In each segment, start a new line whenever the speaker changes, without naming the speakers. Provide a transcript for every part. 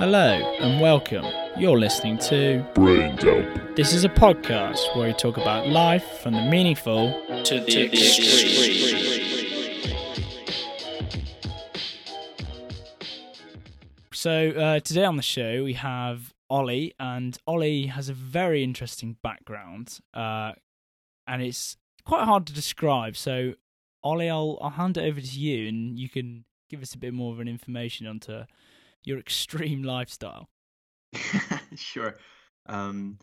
Hello and welcome. You're listening to
Brain Dump.
This is a podcast where we talk about life from the meaningful to the extreme. So uh, today on the show we have Oli, and Oli has a very interesting background, uh, and it's quite hard to describe. So Oli, I'll I'll hand it over to you, and you can give us a bit more of an information onto your extreme lifestyle.
sure. Um,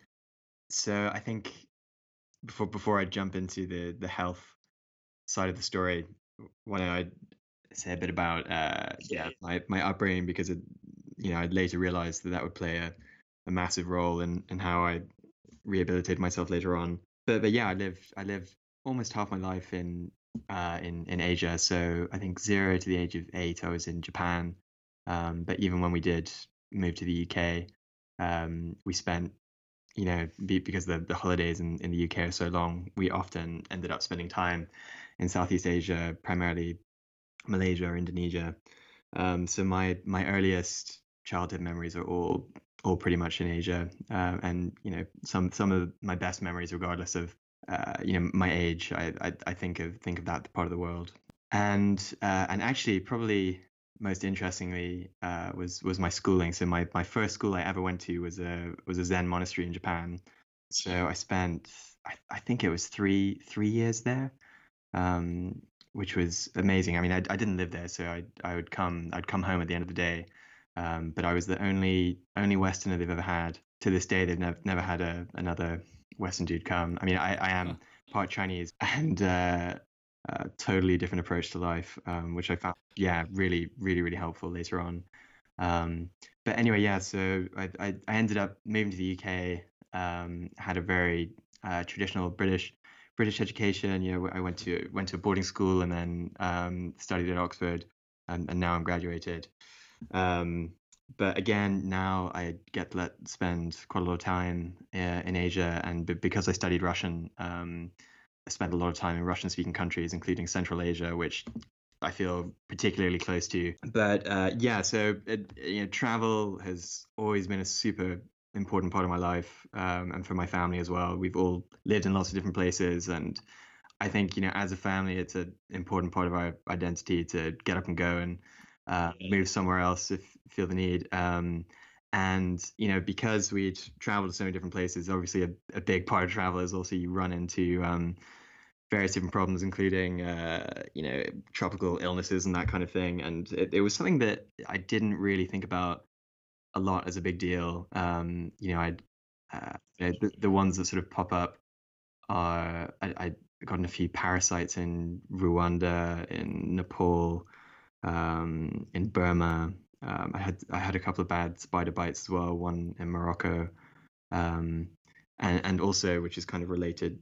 so I think before before I jump into the the health side of the story, why don't I say a bit about uh, yeah my my upbringing because it you know I later realized that that would play a, a massive role in in how I rehabilitated myself later on. But but yeah, I lived I lived almost half my life in uh, in in Asia. So I think zero to the age of eight, I was in Japan. Um, but even when we did move to the UK, um, we spent, you know, be, because the, the holidays in, in the UK are so long, we often ended up spending time in Southeast Asia, primarily Malaysia or Indonesia. Um, so my my earliest childhood memories are all all pretty much in Asia, uh, and you know some some of my best memories, regardless of uh, you know my age, I, I, I think of think of that part of the world, and uh, and actually probably most interestingly uh, was was my schooling. So my, my first school I ever went to was a was a Zen monastery in Japan. So I spent I, I think it was three three years there, um, which was amazing. I mean I, I didn't live there, so I I would come I'd come home at the end of the day, um, but I was the only only Westerner they've ever had. To this day, they've never never had a another Western dude come. I mean I I am part Chinese and. Uh, totally different approach to life, um, which I found, yeah, really, really, really helpful later on. Um, but anyway, yeah, so I, I, I, ended up moving to the UK, um, had a very uh, traditional British British education. You know, I went to went to a boarding school and then um, studied at Oxford, and, and now I'm graduated. Um, but again, now I get to let, spend quite a lot of time uh, in Asia, and b- because I studied Russian. I spent a lot of time in Russian speaking countries, including Central Asia, which I feel particularly close to. But uh, yeah, so it, you know, travel has always been a super important part of my life um, and for my family as well. We've all lived in lots of different places, and I think you know, as a family, it's an important part of our identity to get up and go and uh, move somewhere else if feel the need. Um, and you know, because we'd traveled to so many different places, obviously a, a big part of travel is also you run into um, various different problems, including uh, you know tropical illnesses and that kind of thing. And it, it, was something that I didn't really think about a lot as a big deal. Um, you know, I'd uh, the, the ones that sort of pop up are I, I'd gotten a few parasites in Rwanda, in Nepal, um, in Burma. Um, I had I had a couple of bad spider bites as well, one in Morocco, um, and and also which is kind of related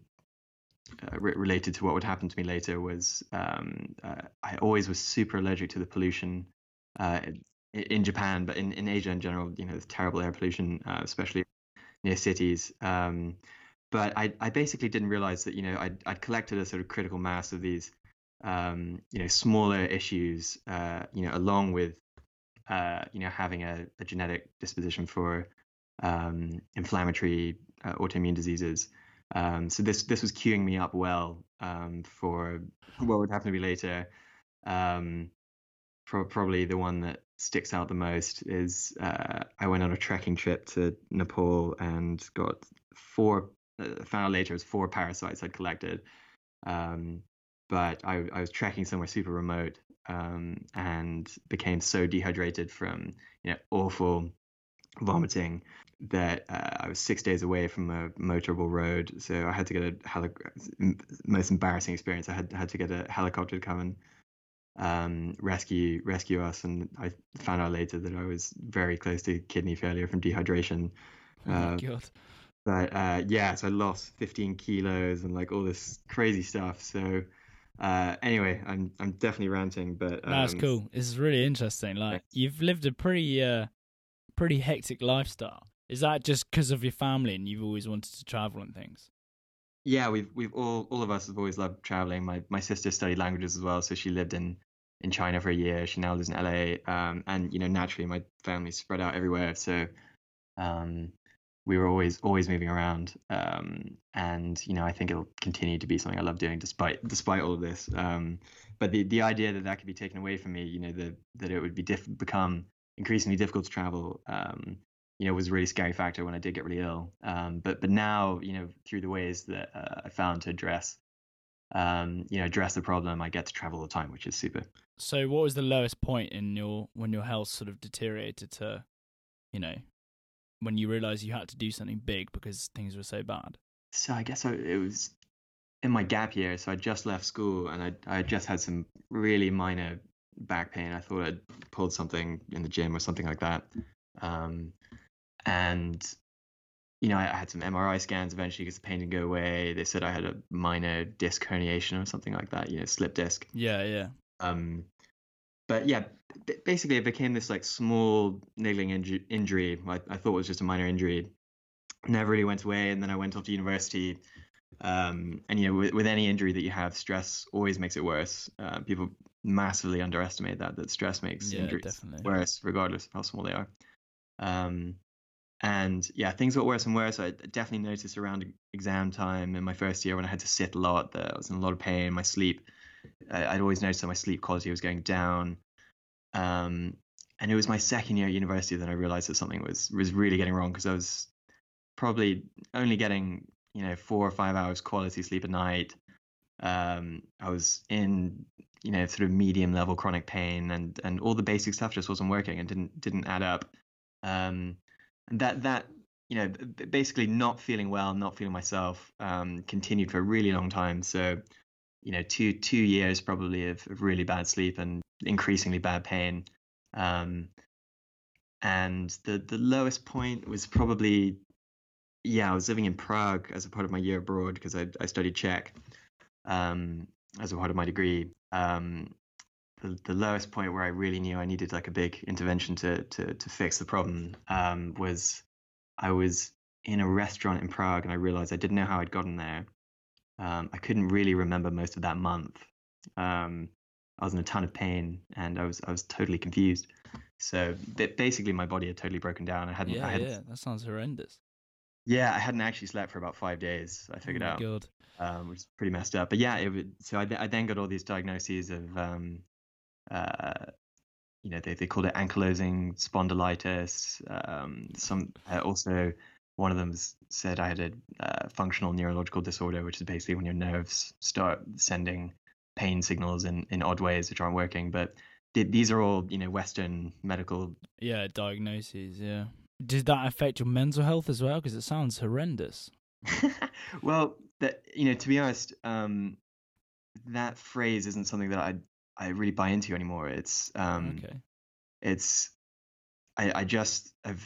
uh, re- related to what would happen to me later was um, uh, I always was super allergic to the pollution uh, in, in, Japan, but in, in Asia in general, you know, there's terrible air pollution, uh, especially near cities. Um, but I, I basically didn't realize that, you know, I'd, I'd collected a sort of critical mass of these, um, you know, smaller issues, uh, you know, along with, you know, having a, a genetic disposition for um, inflammatory autoimmune diseases. Um, so this this was queuing me up well um, for what would happen to me later. Um, pro- probably the one that sticks out the most is uh, I went on a trekking trip to Nepal and got four. Uh, found out later it was four parasites I'd collected. Um, but I, I was trekking somewhere super remote um, and became so dehydrated from you know awful vomiting that uh, I was six days away from a motorable road, so I had to get a heli- most embarrassing experience. I had had to get a helicopter to come and um, rescue rescue us, and I found out later that I was very close to kidney failure from dehydration.
Oh uh, God.
But uh, yeah, so I lost 15 kilos and like all this crazy stuff. So uh, anyway, I'm I'm definitely ranting, but
um, that's cool. This is really interesting. Like you've lived a pretty uh, pretty hectic lifestyle. Is that just because of your family and you've always wanted to travel and things?
Yeah, we've we've all all of us have always loved traveling. My my sister studied languages as well, so she lived in in China for a year. She now lives in LA, um, and you know, naturally, my family's spread out everywhere, so um, we were always always moving around. Um, and you know, I think it'll continue to be something I love doing, despite despite all of this. Um, but the the idea that that could be taken away from me, you know, the, that it would be diff- become increasingly difficult to travel. Um, you know, was a really scary factor when I did get really ill. Um, but but now, you know, through the ways that uh, I found to address, um, you know, address the problem, I get to travel all the time, which is super.
So, what was the lowest point in your when your health sort of deteriorated to, you know, when you realized you had to do something big because things were so bad?
So I guess I, it was in my gap year. So I just left school and I I just had some really minor back pain. I thought I'd pulled something in the gym or something like that. Um, and you know, I, I had some MRI scans eventually because the pain didn't go away. They said I had a minor disc herniation or something like that. You know, slip disc.
Yeah, yeah.
Um, but yeah, b- basically it became this like small niggling inju- injury. I, I thought was just a minor injury. Never really went away, and then I went off to university. Um, and you know, with, with any injury that you have, stress always makes it worse. Uh, people massively underestimate that that stress makes
Yeah,
injuries
definitely.
worse, regardless of how small they are. Um, and yeah, things got worse and worse. I definitely noticed around exam time in my first year when I had to sit a lot that I was in a lot of pain. My sleep, I'd always noticed that my sleep quality was going down. Um, and it was my second year at university that I realized that something was was really getting wrong because I was probably only getting you know four or five hours quality sleep a night. Um, I was in you know sort of medium level chronic pain and and all the basic stuff just wasn't working and didn't didn't add up. Um, that that you know basically not feeling well, not feeling myself, um, continued for a really long time. So you know two two years probably of, of really bad sleep and increasingly bad pain. Um, and the the lowest point was probably yeah, I was living in Prague as a part of my year abroad because I I studied Czech um, as a part of my degree. Um, the, lowest point where I really knew I needed like a big intervention to to to fix the problem um, was I was in a restaurant in Prague and I realized I didn't know how I'd gotten there. Um, I couldn't really remember most of that month. Um, I was in a ton of pain and I was I was totally confused. So basically, my body had totally broken down. I hadn't. I
Yeah,
had,
yeah. That sounds horrendous.
yeah, I hadn't actually slept for about five days. I
Oh
figured
my
out,
God.
um, which is pretty messed up. But yeah, it would. So I, I then got all these diagnoses of, um, uh, you know, they they called it ankylosing spondylitis. Um, some uh, also one of them said I had a uh, functional neurological disorder, which is basically when your nerves start sending pain signals in in odd ways which aren't working. But th- these are all you know Western medical
Yeah, diagnoses. Yeah. Did that affect your mental health as well? Because it sounds horrendous.
well, that you know, to be honest, um, that phrase isn't something that I I really buy into anymore. It's um,
okay.
it's I I just have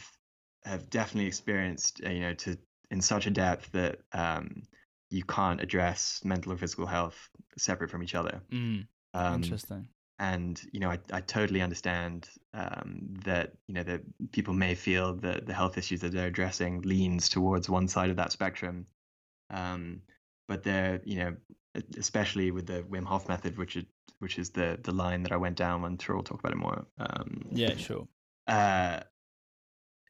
have definitely experienced uh, you know to in such a depth that um you can't address mental or physical health separate from each other.
Mm,
Um,
interesting.
and you know I, I totally understand um, that you know that people may feel that the health issues that they're addressing leans towards one side of that spectrum um, but they're you know especially with the Wim Hof method which is which is the the line that I went down I'm sure we'll talk about it more um,
Yeah, sure.
uh,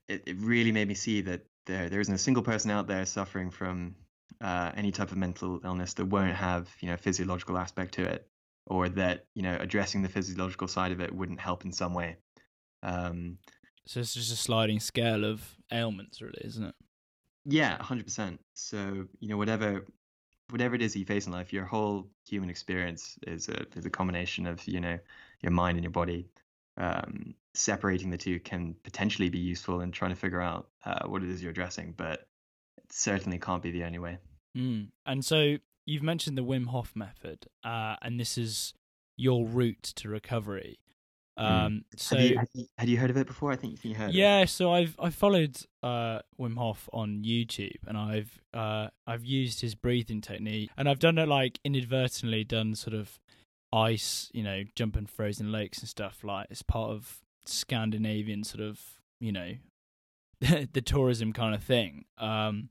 it, it really made me see that there there isn't a single person out there suffering from uh, any type of mental illness that won't have you know a physiological aspect to it, or that you know addressing the physiological side of it wouldn't help in some way. Um,
So it's just a sliding scale of ailments, really, isn't it?
yeah, hundred percent. So you know whatever whatever it is you face in life, your whole human experience is a is a combination of you know your mind and your body. Um, separating the two can potentially be useful in trying to figure out uh, what it is you're addressing, but it certainly can't be the only way.
Mm. And so you've mentioned the Wim Hof method, uh, and this is your route to recovery. Um, so
have, you, have, you, had you heard of it before? I think you heard.
Yeah, so I've I followed uh, Wim Hof on YouTube, and I've uh, I've used his breathing technique, and I've done it like inadvertently done sort of ice, you know, jumping frozen lakes and stuff like it's part of Scandinavian sort of you know the tourism kind of thing. Um,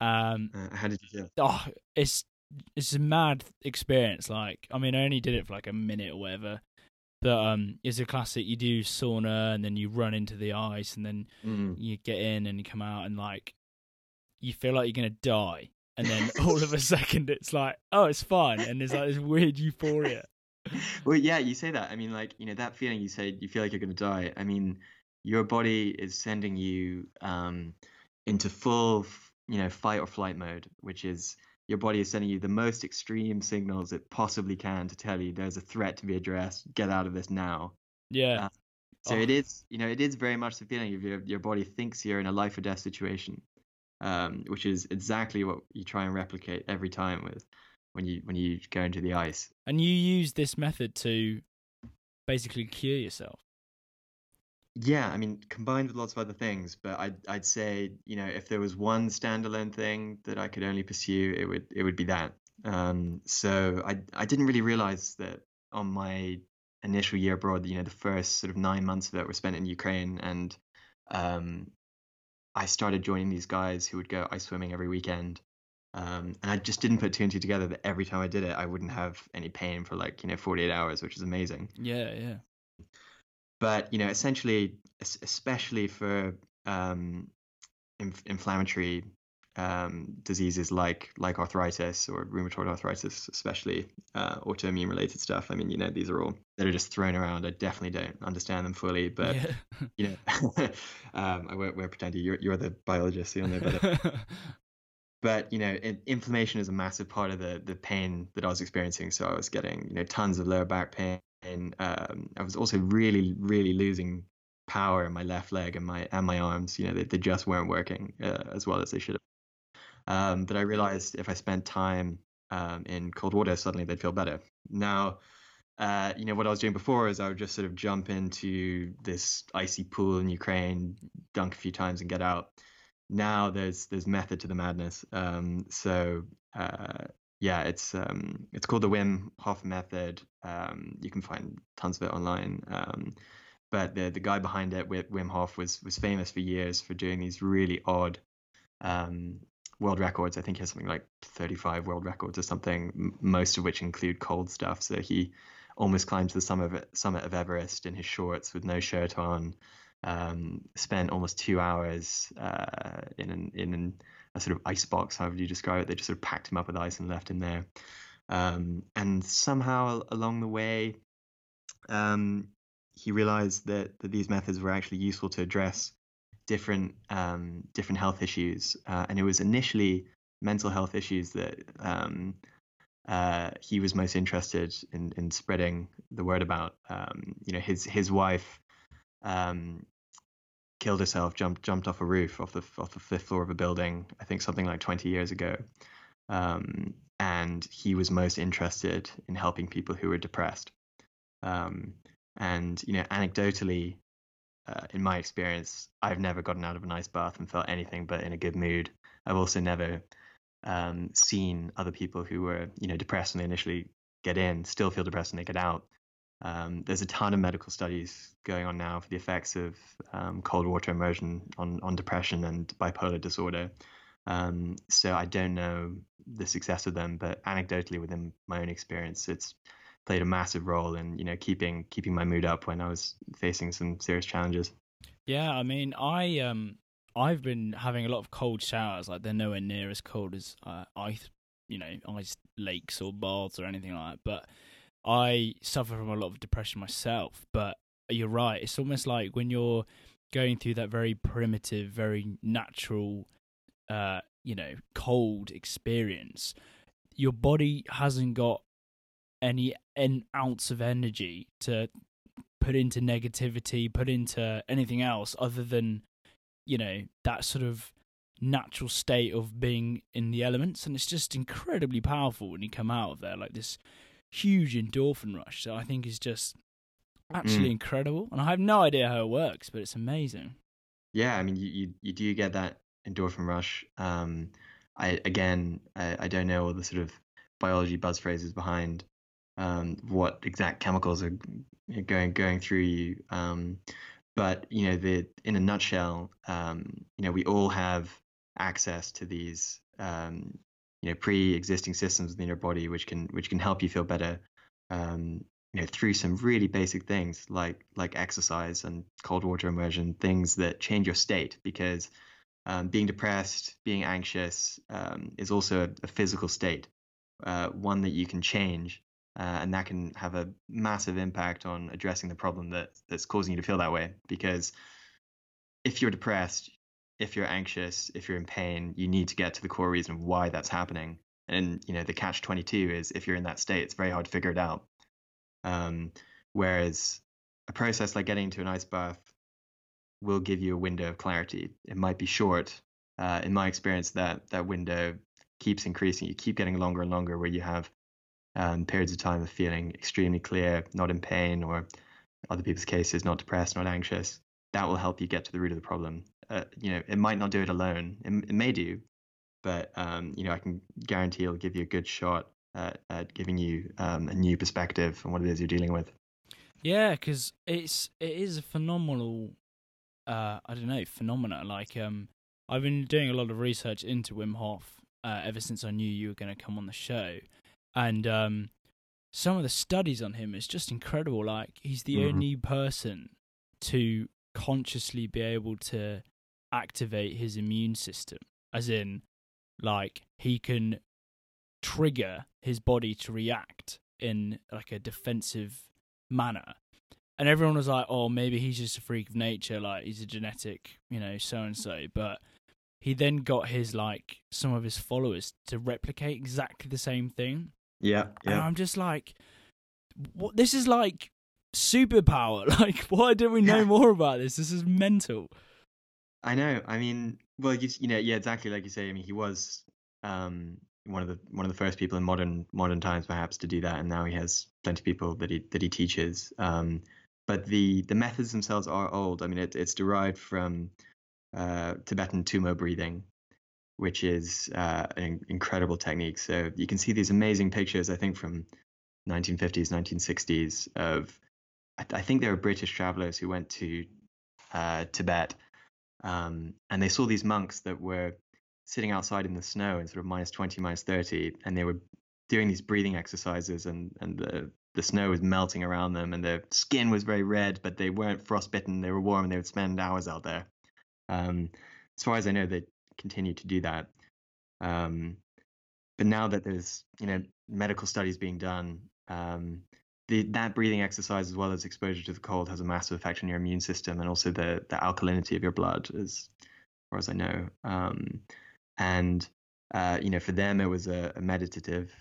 um,
Uh, how did you feel?
oh, it's it's a mad experience. Like, I mean, I only did it for like a minute or whatever, But um, it's a classic. You do sauna and then you run into the ice and then
Mm.
you get in and you come out and like you feel like you're gonna die, and then all of a second it's like, oh, it's fine, and there's like this weird euphoria.
Well, yeah, you say that. I mean, like, you know, that feeling you say you feel like you're going to die. I mean, your body is sending you um, into full, you know, fight or flight mode, which is your body is sending you the most extreme signals it possibly can to tell you there's a threat to be addressed. Get out of this now.
Yeah,
Uh, So
Oh.
it is, you know, it is very much the feeling of your your body thinks you're in a life or death situation, um, which is exactly what you try and replicate every time with when you when you go into the ice.
and you use this method to basically cure yourself.
Yeah, I mean, combined with lots of other things, but I'd I'd say, you know, if there was one standalone thing that I could only pursue, it would it would be that. Um, so I I didn't really realize that on my initial year abroad, you know, the first sort of nine months of it were spent in Ukraine, and um, I started joining these guys who would go ice swimming every weekend. Um, and I just didn't put two and two together that every time I did it, I wouldn't have any pain for like, you know, 48 hours, which is amazing
Yeah, yeah,
but you know essentially especially for um, inf- inflammatory um, diseases like like arthritis or rheumatoid arthritis especially uh, autoimmune related stuff i mean you know these are all that are just thrown around. I definitely don't understand them fully but
yeah.
you know um, i won't, won't pretend you're, you're the biologist so you'll know better. But you know in, inflammation is a massive part of the the pain that i was experiencing. So i was getting you know tons of lower back pain um, i was also really really losing power in my left leg and my and my arms you know they, they just weren't working uh, as well as they should have um, but i realized if i spent time um, in cold water suddenly they'd feel better. Now uh, you know what I was doing before is I would just sort of jump into this icy pool in Ukraine, dunk a few times, and get out. Now there's there's method to the madness. Um, so uh, yeah, it's um, it's called the Wim Hof method. Um, you can find tons of it online. Um, but the the guy behind it, Wi- Wim Hof, was was famous for years for doing these really odd um, world records. I think he has something like 35 world records or something, m- most of which include cold stuff. So he almost climbed the summit of, summit of Everest in his shorts with no shirt on um, spent almost two hours uh, in an, in an, a sort of ice box, however you describe it. They just sort of packed him up with ice and left him there. Um, and somehow along the way, um, he realized that, that these methods were actually useful to address different um, different health issues. Uh, and it was initially mental health issues that um, uh, he was most interested in, in spreading the word about. Um, you know, his his wife um, killed herself, jumped jumped off a roof off the off the fifth floor of a building. I think something like 20 years ago. Um, and he was most interested in helping people who were depressed. Um, and you know, anecdotally, uh, in my experience, I've never gotten out of an ice bath and felt anything but in a good mood. I've also never um, seen other people who were, you know, depressed when they initially get in, still feel depressed when they get out. Um, there's a ton of medical studies going on now for the effects of um, cold water immersion on, on depression and bipolar disorder. Um, so I don't know the success of them, but anecdotally, within my own experience, it's played a massive role in you know keeping keeping my mood up when I was facing some serious challenges.
Yeah, I mean, I um, I've been having a lot of cold showers. Like they're nowhere near as cold as uh, ice, you know, ice lakes or baths or anything like that. But I suffer from a lot of depression myself. But you're right; it's almost like when you're going through that very primitive, very natural, uh, you know, cold experience. Your body hasn't got any an ounce of energy to put into negativity, put into anything else other than, you know, that sort of natural state of being in the elements. And it's just incredibly powerful when you come out of there, like this huge endorphin rush that I think is just actually
Mm.
incredible. And I have no idea how it works, but it's amazing.
Yeah, I mean, you you, you do get that endorphin rush. Um, I again, I, I don't know all the sort of biology buzz phrases behind um, what exact chemicals are going going through you. Um, but you know, the in a nutshell, um, you know, we all have access to these um, you know pre-existing systems within your body, which can which can help you feel better. Um, you know through some really basic things like like exercise and cold water immersion, things that change your state because um, being depressed, being anxious um, is also a, a physical state, uh, one that you can change, uh, and that can have a massive impact on addressing the problem that that's causing you to feel that way. Because if you're depressed, if you're anxious, if you're in pain, you need to get to the core reason why that's happening. And you know the catch twenty two is if you're in that state, it's very hard to figure it out. Um, whereas a process like getting into an ice bath will give you a window of clarity. It might be short. Uh, in my experience, that that window keeps increasing. You keep getting longer and longer, where you have um, periods of time of feeling extremely clear, not in pain, or other people's cases, not depressed, not anxious. That will help you get to the root of the problem. Uh, you know, it might not do it alone. It, it may do, but um, you know, I can guarantee it'll give you a good shot at, at giving you um, a new perspective on what it is you're dealing with.
Yeah, because it's it is a phenomenal, uh, I don't know, phenomena. Like, um, I've been doing a lot of research into Wim Hof uh, ever since I knew you were going to come on the show, and um, some of the studies on him is just incredible. Like, he's the
Mhm.
only person to consciously be able to activate his immune system, as in, like, he can trigger his body to react in like a defensive manner. And everyone was like, "Oh, maybe he's just a freak of nature, like he's a genetic, you know, so and so." But he then got his like some of his followers to replicate exactly the same thing,
Yeah,
and
yeah.
I'm just like, "What? This is like superpower! Like, why don't we know
Yeah.
more about this? This is mental."
I know. I mean, well, you, you know, yeah, exactly like you say. I mean, he was um, one of the one of the first people in modern modern times, perhaps, to do that, and now he has plenty of people that he that he teaches. Um, but the the methods themselves are old. I mean, it, it's derived from uh, Tibetan Tumo breathing, which is uh, an incredible technique. So you can see these amazing pictures. I think from 1950s, 1960s of I, I think there were British travelers who went to uh, Tibet um, and they saw these monks that were sitting outside in the snow in sort of minus 20 minus 30 and they were doing these breathing exercises and and the the snow was melting around them and their skin was very red but they weren't frostbitten they were warm and they would spend hours out there. Um, as far as i know they continue to do that. Um, but now that there's you know medical studies being done um, the, that breathing exercise as well as exposure to the cold has a massive effect on your immune system and also the the alkalinity of your blood as far as I know. Um, and uh, you know for them it was a, a meditative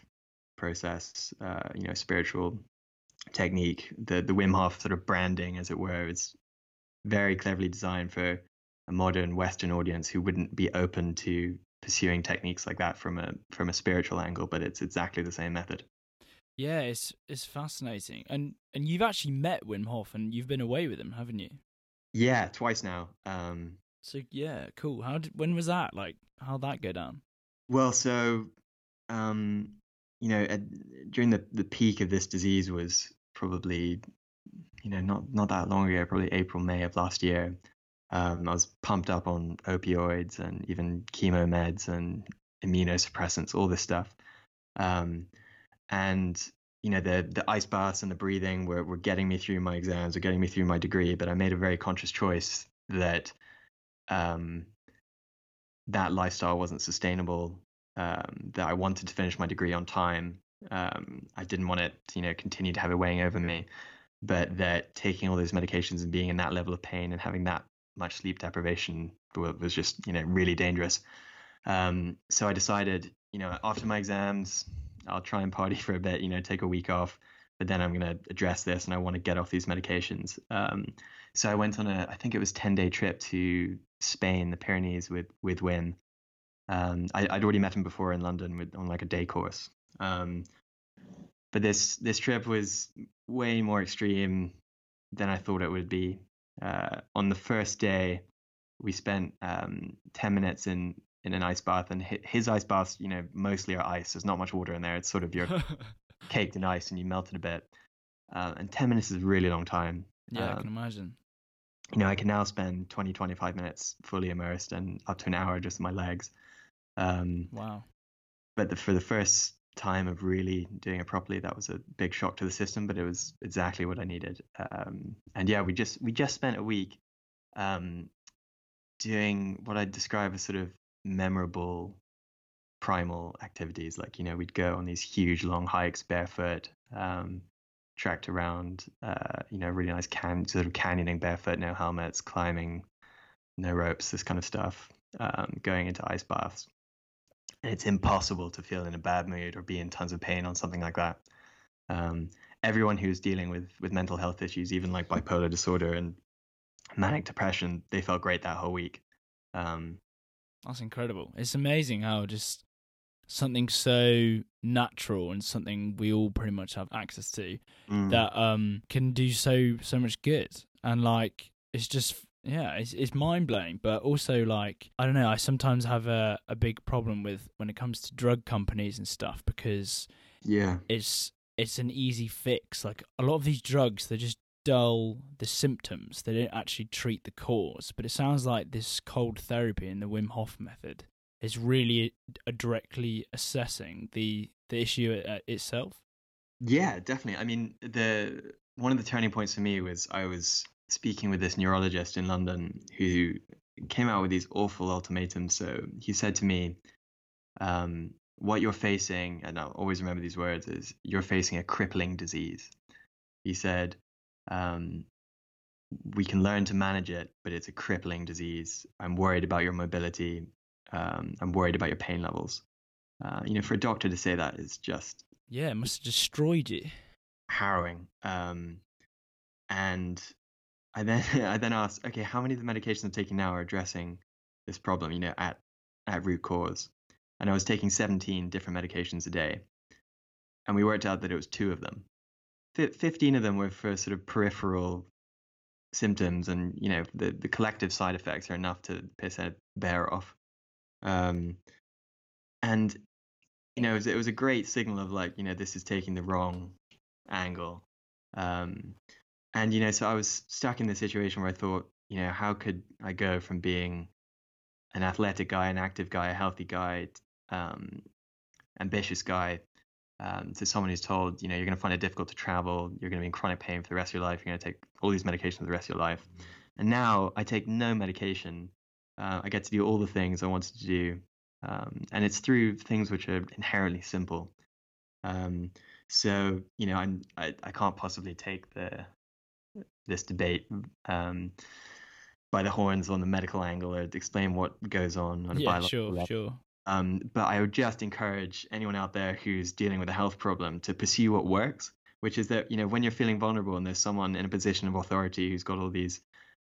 process uh, you know spiritual technique. The the Wim Hof sort of branding as it were is very cleverly designed for a modern western audience who wouldn't be open to pursuing techniques like that from a from a spiritual angle but it's exactly the same method
Yeah, it's it's fascinating, and and you've actually met Wim Hof, and you've been away with him, haven't you?
yeah twice now um,
So yeah, cool. How did when was that? Like, how'd that go down?
Well, so um, you know, at, during the the peak of this disease was probably you know not not that long ago, probably April May of last year. Um, I was pumped up on opioids and even chemo meds and immunosuppressants, all this stuff. Um, and you know the the ice baths and the breathing were were getting me through my exams, were getting me through my degree. But I made a very conscious choice that um, that lifestyle wasn't sustainable. Um, that I wanted to finish my degree on time. Um, I didn't want it, to, you know, continue to have it weighing over me. But that taking all those medications and being in that level of pain and having that much sleep deprivation was just, you know, really dangerous. Um, so I decided, you know, after my exams, I'll try and party for a bit, you know, take a week off. But then I'm going to address this, and I want to get off these medications. Um, so I went on a, I think it was 10 day trip to Spain, the Pyrenees with with Wim. Um, I, I'd already met him before in London with on like a day course. Um, but this this trip was way more extreme than I thought it would be. Uh, on the first day, we spent um, 10 minutes in in an ice bath, and his ice baths, you know, mostly are ice. There's not much water in there. It's sort of you're caked in ice and you melt it a bit. Uh, and 10 minutes is a really long time.
yeah, I
Um,
can imagine.
you know, I can now spend 20, 25 minutes fully immersed and up to an hour just in my legs. Um,
Wow.
but the, for the first time of really doing it properly. That was a big shock to the system, but it was exactly what I needed. Um, and yeah, we just we just spent a week um, doing what I'd describe as sort of memorable primal activities. Like you know, we'd go on these huge long hikes barefoot, um, tracked around, uh, you know, really nice can sort of canyoning barefoot, no helmets, climbing, no ropes, this kind of stuff. Um, going into ice baths And it's impossible to feel in a bad mood or be in tons of pain on something like that. Um, everyone who's dealing with with mental health issues, even like bipolar disorder and manic depression, they felt great that whole week. Um,
That's incredible. It's amazing how just something so natural and something we all pretty much have access to
mm,
that um can do so so much good and like it's just yeah, it's it's mind blowing, but also like I don't know. I sometimes have a a big problem with when it comes to drug companies and stuff because
yeah,
it's it's an easy fix. Like a lot of these drugs, they're just dull the symptoms. They don't actually treat the cause. But it sounds like this cold therapy and the Wim Hof method is really uh, directly assessing the the issue uh, itself.
Yeah, definitely. I mean, the one of the turning points for me was I was speaking with this neurologist in London who came out with these awful ultimatums. So he said to me, um, What you're facing, and I'll always remember these words, is you're facing a crippling disease. He said, um, We can learn to manage it, but it's a crippling disease. I'm worried about your mobility. Um, I'm worried about your pain levels. Uh, you know, for a doctor to say that is just.
Yeah, it must have destroyed you.
Harrowing. Um, and I then I then asked, okay, how many of the medications I'm taking now are addressing this problem? You know, at at root cause. And I was taking 17 different medications a day, and we worked out that it was two of them. F- 15 of them were for sort of peripheral symptoms, and you know, the the collective side effects are enough to piss a bear off. Um, and you know, it was, it was a great signal of like, you know, this is taking the wrong angle. Um, and you know so i was stuck in this situation where i thought you know how could i go from being an athletic guy an active guy a healthy guy um, ambitious guy um, to someone who's told you know you're going to find it difficult to travel. You're going to be in chronic pain for the rest of your life. You're going to take all these medications for the rest of your life. And now i take no medication. Uh, i get to do all the things i wanted to do um, and it's through things which are inherently simple. Um, so you know I'm, I, I can't possibly take the this debate um, by the horns on the medical angle or explain what goes on on a
Yeah,
biological
sure,
level.
sure.
Um, but I would just encourage anyone out there who's dealing with a health problem to pursue what works, which is that you know when you're feeling vulnerable and there's someone in a position of authority who's got all these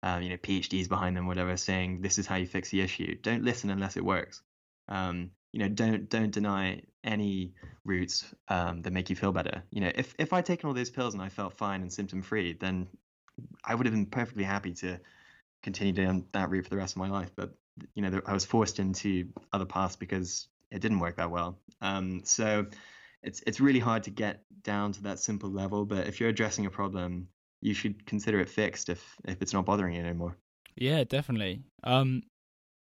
um, you know PhDs behind them, whatever, saying this is how you fix the issue. Don't listen unless it works. Um, you know, don't don't deny any routes um, that make you feel better. You know, if if I'd taken all those pills and I felt fine and symptom free, then I would have been perfectly happy to continue down that route for the rest of my life. But you know, I was forced into other paths because it didn't work that well. Um, so it's it's really hard to get down to that simple level. But if you're addressing a problem, you should consider it fixed if if it's not bothering you anymore.
Yeah, definitely. Um,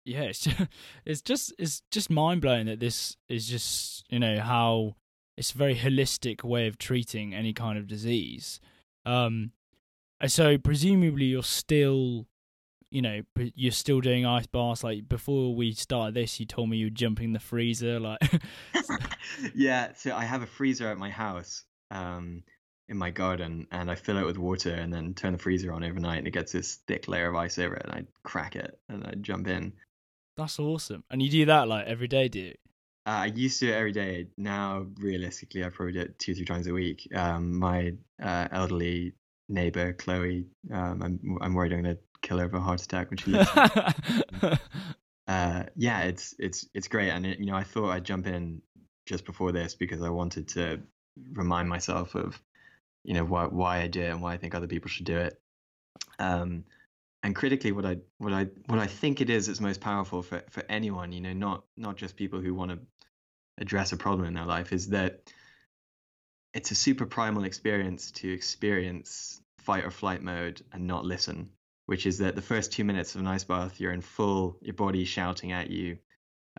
yeah, it's just, it's just it's just mind blowing that this is just you know how it's a very holistic way of treating any kind of disease. Um, so presumably you're still, you know, pre- you're still doing ice baths. Like before we started this, you told me you were jumping the freezer. Like,
yeah, so I have a freezer at my house um, in my garden, and I fill it with water and then turn the freezer on overnight, and it gets this thick layer of ice over it, and I crack it and I jump in.
that's awesome. And you do that like every day, do you?
Uh, I used to do it every day. Now, realistically, I probably do it two, three times a week. Um, my uh, elderly neighbor, Chloe, um, I'm, I'm worried I'm going to kill her of a heart attack when she lives. uh, yeah, it's it's it's great, and it, you know, I thought I'd jump in just before this because I wanted to remind myself of, you know, why why I do it and why I think other people should do it. Um, and critically, what I what I what I think it is that's most powerful for for anyone, you know, not not just people who want to address a problem in their life, is that it's a super primal experience to experience fight or flight mode and not listen which is that the first two minutes of an ice bath, you're in full, your body shouting at you,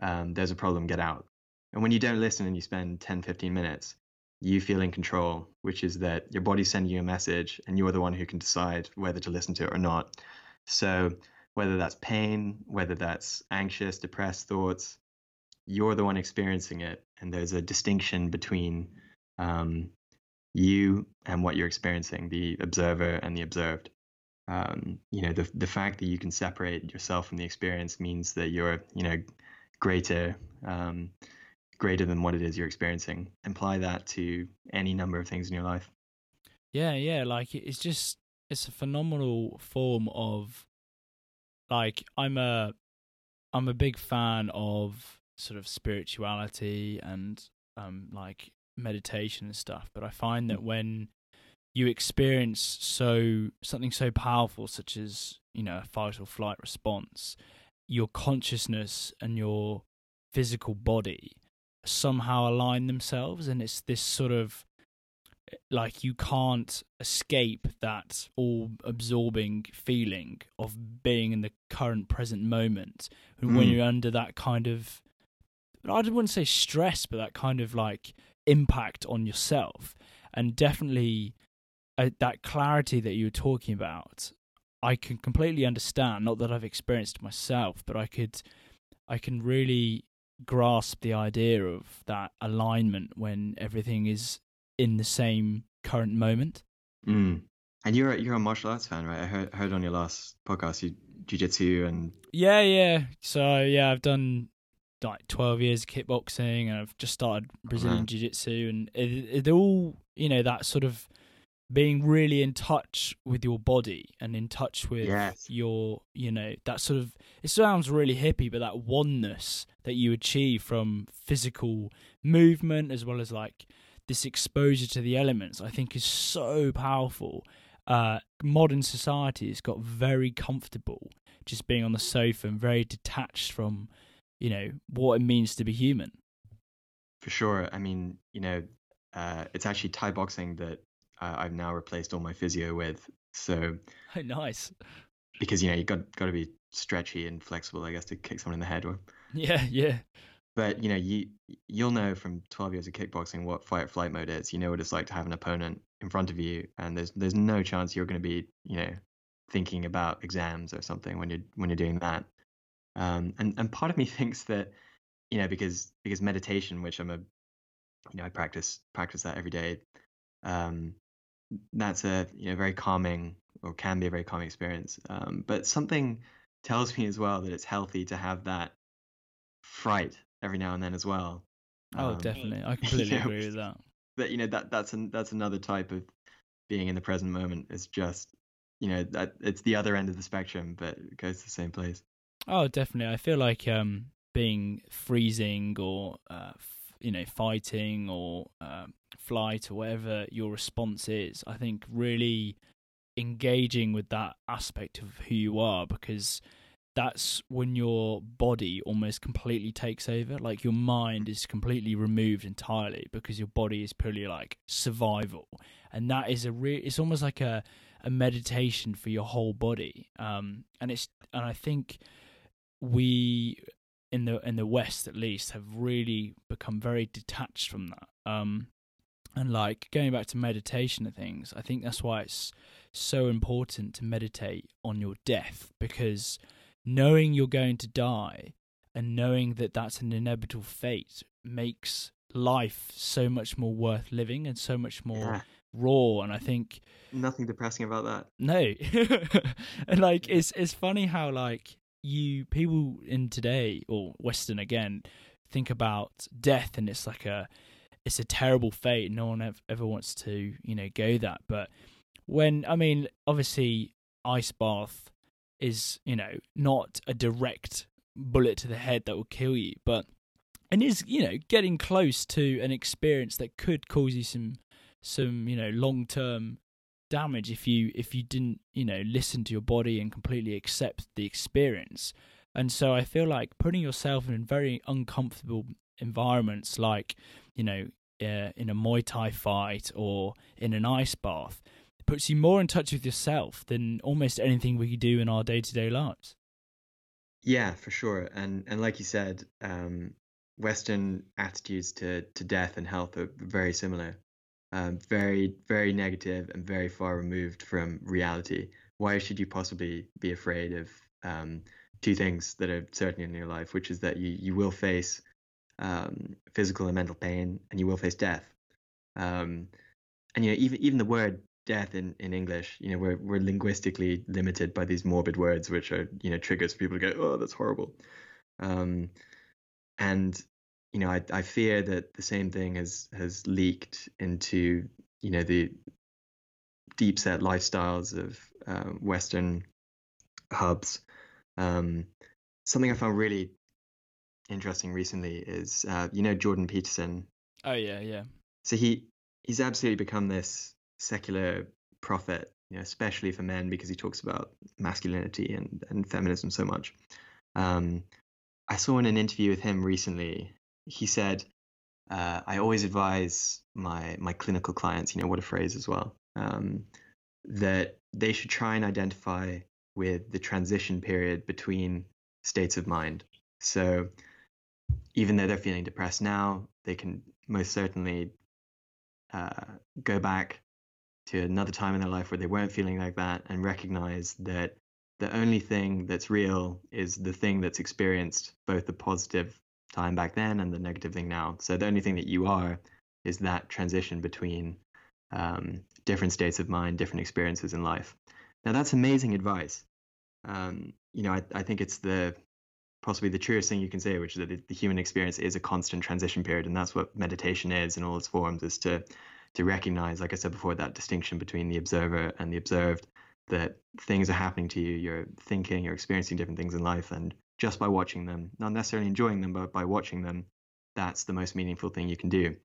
um, there's a problem, get out. And when you don't listen and you spend 10, 15 minutes, you feel in control, which is that your body's sending you a message and you're the one who can decide whether to listen to it or not. So, whether that's pain, whether that's anxious, depressed thoughts, you're the one experiencing it. And there's a distinction between um, you and what you're experiencing, the observer and the observed. Um, you know, the the fact that you can separate yourself from the experience means that you're, you know, greater, um, greater than what it is you're experiencing. Apply that to any number of things in your life.
Yeah, yeah. Like it's just it's a phenomenal form of like I'm a I'm a big fan of sort of spirituality and um like meditation and stuff, but I find that when you experience so something so powerful such as, you know, a fight or flight response, your consciousness and your physical body somehow align themselves and it's this sort of like you can't escape that all absorbing feeling of being in the current present moment and when
Mm.
you're under that kind of I wouldn't say stress but that kind of like impact on yourself and definitely uh, that clarity that you were talking about I can completely understand not that I've experienced myself but I could I can really grasp the idea of that alignment when everything is in the same current moment.
Mm. And you're a- you're a martial arts fan, right? I heard heard on your last podcast you jujitsu and
Yeah, yeah. So yeah, I've done like twelve years of kickboxing, and I've just started Brazilian
Wow.
jiu-jitsu, and it, it, they're all you know that sort of being really in touch with your body and in touch with
Yes.
your you know that sort of it sounds really hippie but that oneness that you achieve from physical movement as well as like this exposure to the elements i think is so powerful uh modern society has got very comfortable just being on the sofa and very detached from you know what it means to be human
for sure. I mean, you know, uh, it's actually Thai boxing that uh, I've now replaced all my physio with. So
oh nice
because you know you got got to be stretchy and flexible, I guess, to kick someone in the head. Or,
yeah yeah
but you know, you you'll know from 12 years of kickboxing what fight or flight mode is. You know what it's like to have an opponent in front of you, and there's there's no chance you're going to be you know thinking about exams or something when you're when you're doing that. Um, and and part of me thinks that you know because because meditation, which I'm a you know I practice practice that every day. Um, that's a you know very calming or can be a very calming experience. Um, but something tells me as well that it's healthy to have that fright every now and then as well.
oh
Um,
definitely i completely
yeah,
agree with that
That you know that that's an, that's another type of being in the present moment. It's just you know that it's the other end of the spectrum, but it goes to the same place.
Oh, definitely. I feel like um, being freezing or uh, you know fighting or uh, flight or whatever your response is. I think really engaging with that aspect of who you are because that's when your body almost completely takes over like your mind is completely removed entirely because your body is purely like survival and that is a real it's almost like a a meditation for your whole body um and it's and i think we in the in the west at least have really become very detached from that. Um and like going back to meditation and things i think that's why it's so important to meditate on your death because knowing you're going to die and knowing that that's an inevitable fate makes life so much more worth living and so much more
Yeah,
raw. And i think
nothing depressing about that.
no. And like it's it's funny how like you people in today or western again think about death and it's like a it's a terrible fate. No one ever, wants to you know go that. But when i mean obviously ice bath is you know not a direct bullet to the head that will kill you but and is you know getting close to an experience that could cause you some some you know long term damage if you if you didn't you know listen to your body and completely accept the experience. And so i feel like putting yourself in very uncomfortable environments like you know uh, in a muay thai fight or in an ice bath puts you more in touch with yourself than almost anything we do in our day-to-day lives.
Yeah, for sure. And and like you said, um, Western attitudes to to death and health are very similar, um, very very negative and very far removed from reality. Why should you possibly be afraid of um, two things that are certain in your life, which is that you you will face um, physical and mental pain, and you will face death. Um, and you know, even even the word death in, in English, you know, we're we're linguistically limited by these morbid words, which are you know triggers for people to go, oh, that's horrible. Um, and you know, I I fear that the same thing has has leaked into you know the deep set lifestyles of uh, Western hubs. Um, something I found really interesting recently is uh, you know Jordan Peterson.
Oh yeah, yeah.
So he he's absolutely become this secular prophet, you know, especially for men because he talks about masculinity and and feminism so much. Um, I saw in an interview with him recently, he said, uh, "I always advise my my clinical clients, you know, what a phrase as well, um, that they should try and identify with the transition period between states of mind. So even though they're feeling depressed now, they can most certainly uh, go back to another time in their life where they weren't feeling like that and recognize that the only thing that's real is the thing that's experienced both the positive time back then and the negative thing now. So the only thing that you are is that transition between um, different states of mind, different experiences in life. Now that's amazing advice. Um, you know, I, I think it's the possibly the truest thing you can say, which is that the, the, human experience is a constant transition period, and that's what meditation is in all its forms, is to to recognize, like I said before, that distinction between the observer and the observed, that things are happening to you, you're thinking, you're experiencing different things in life, and just by watching them, not necessarily enjoying them, but by watching them, that's the most meaningful thing you can do.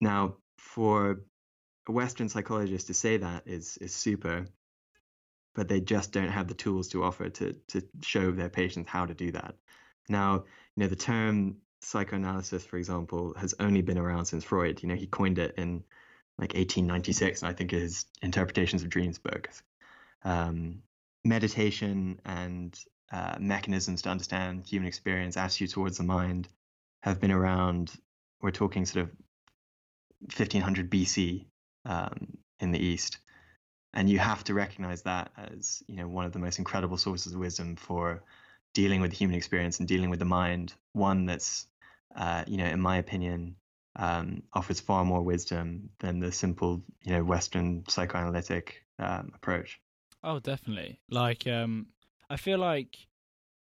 Now, for a Western psychologist to say that is is super, but they just don't have the tools to offer to to show their patients how to do that. Now, you know, the term psychoanalysis, for example, has only been around since Freud. You know, he coined it in like 1896, and I think his Interpretations of Dreams book. Um, meditation and uh, mechanisms to understand human experience, attitude towards the mind, have been around. We're talking sort of 1500 BC um, in the East. And you have to recognize that as you know one of the most incredible sources of wisdom for dealing with the human experience and dealing with the mind. One that's uh, you know in my opinion um, offers far more wisdom than the simple you know western psychoanalytic um, approach.
Oh definitely. Like um, i feel like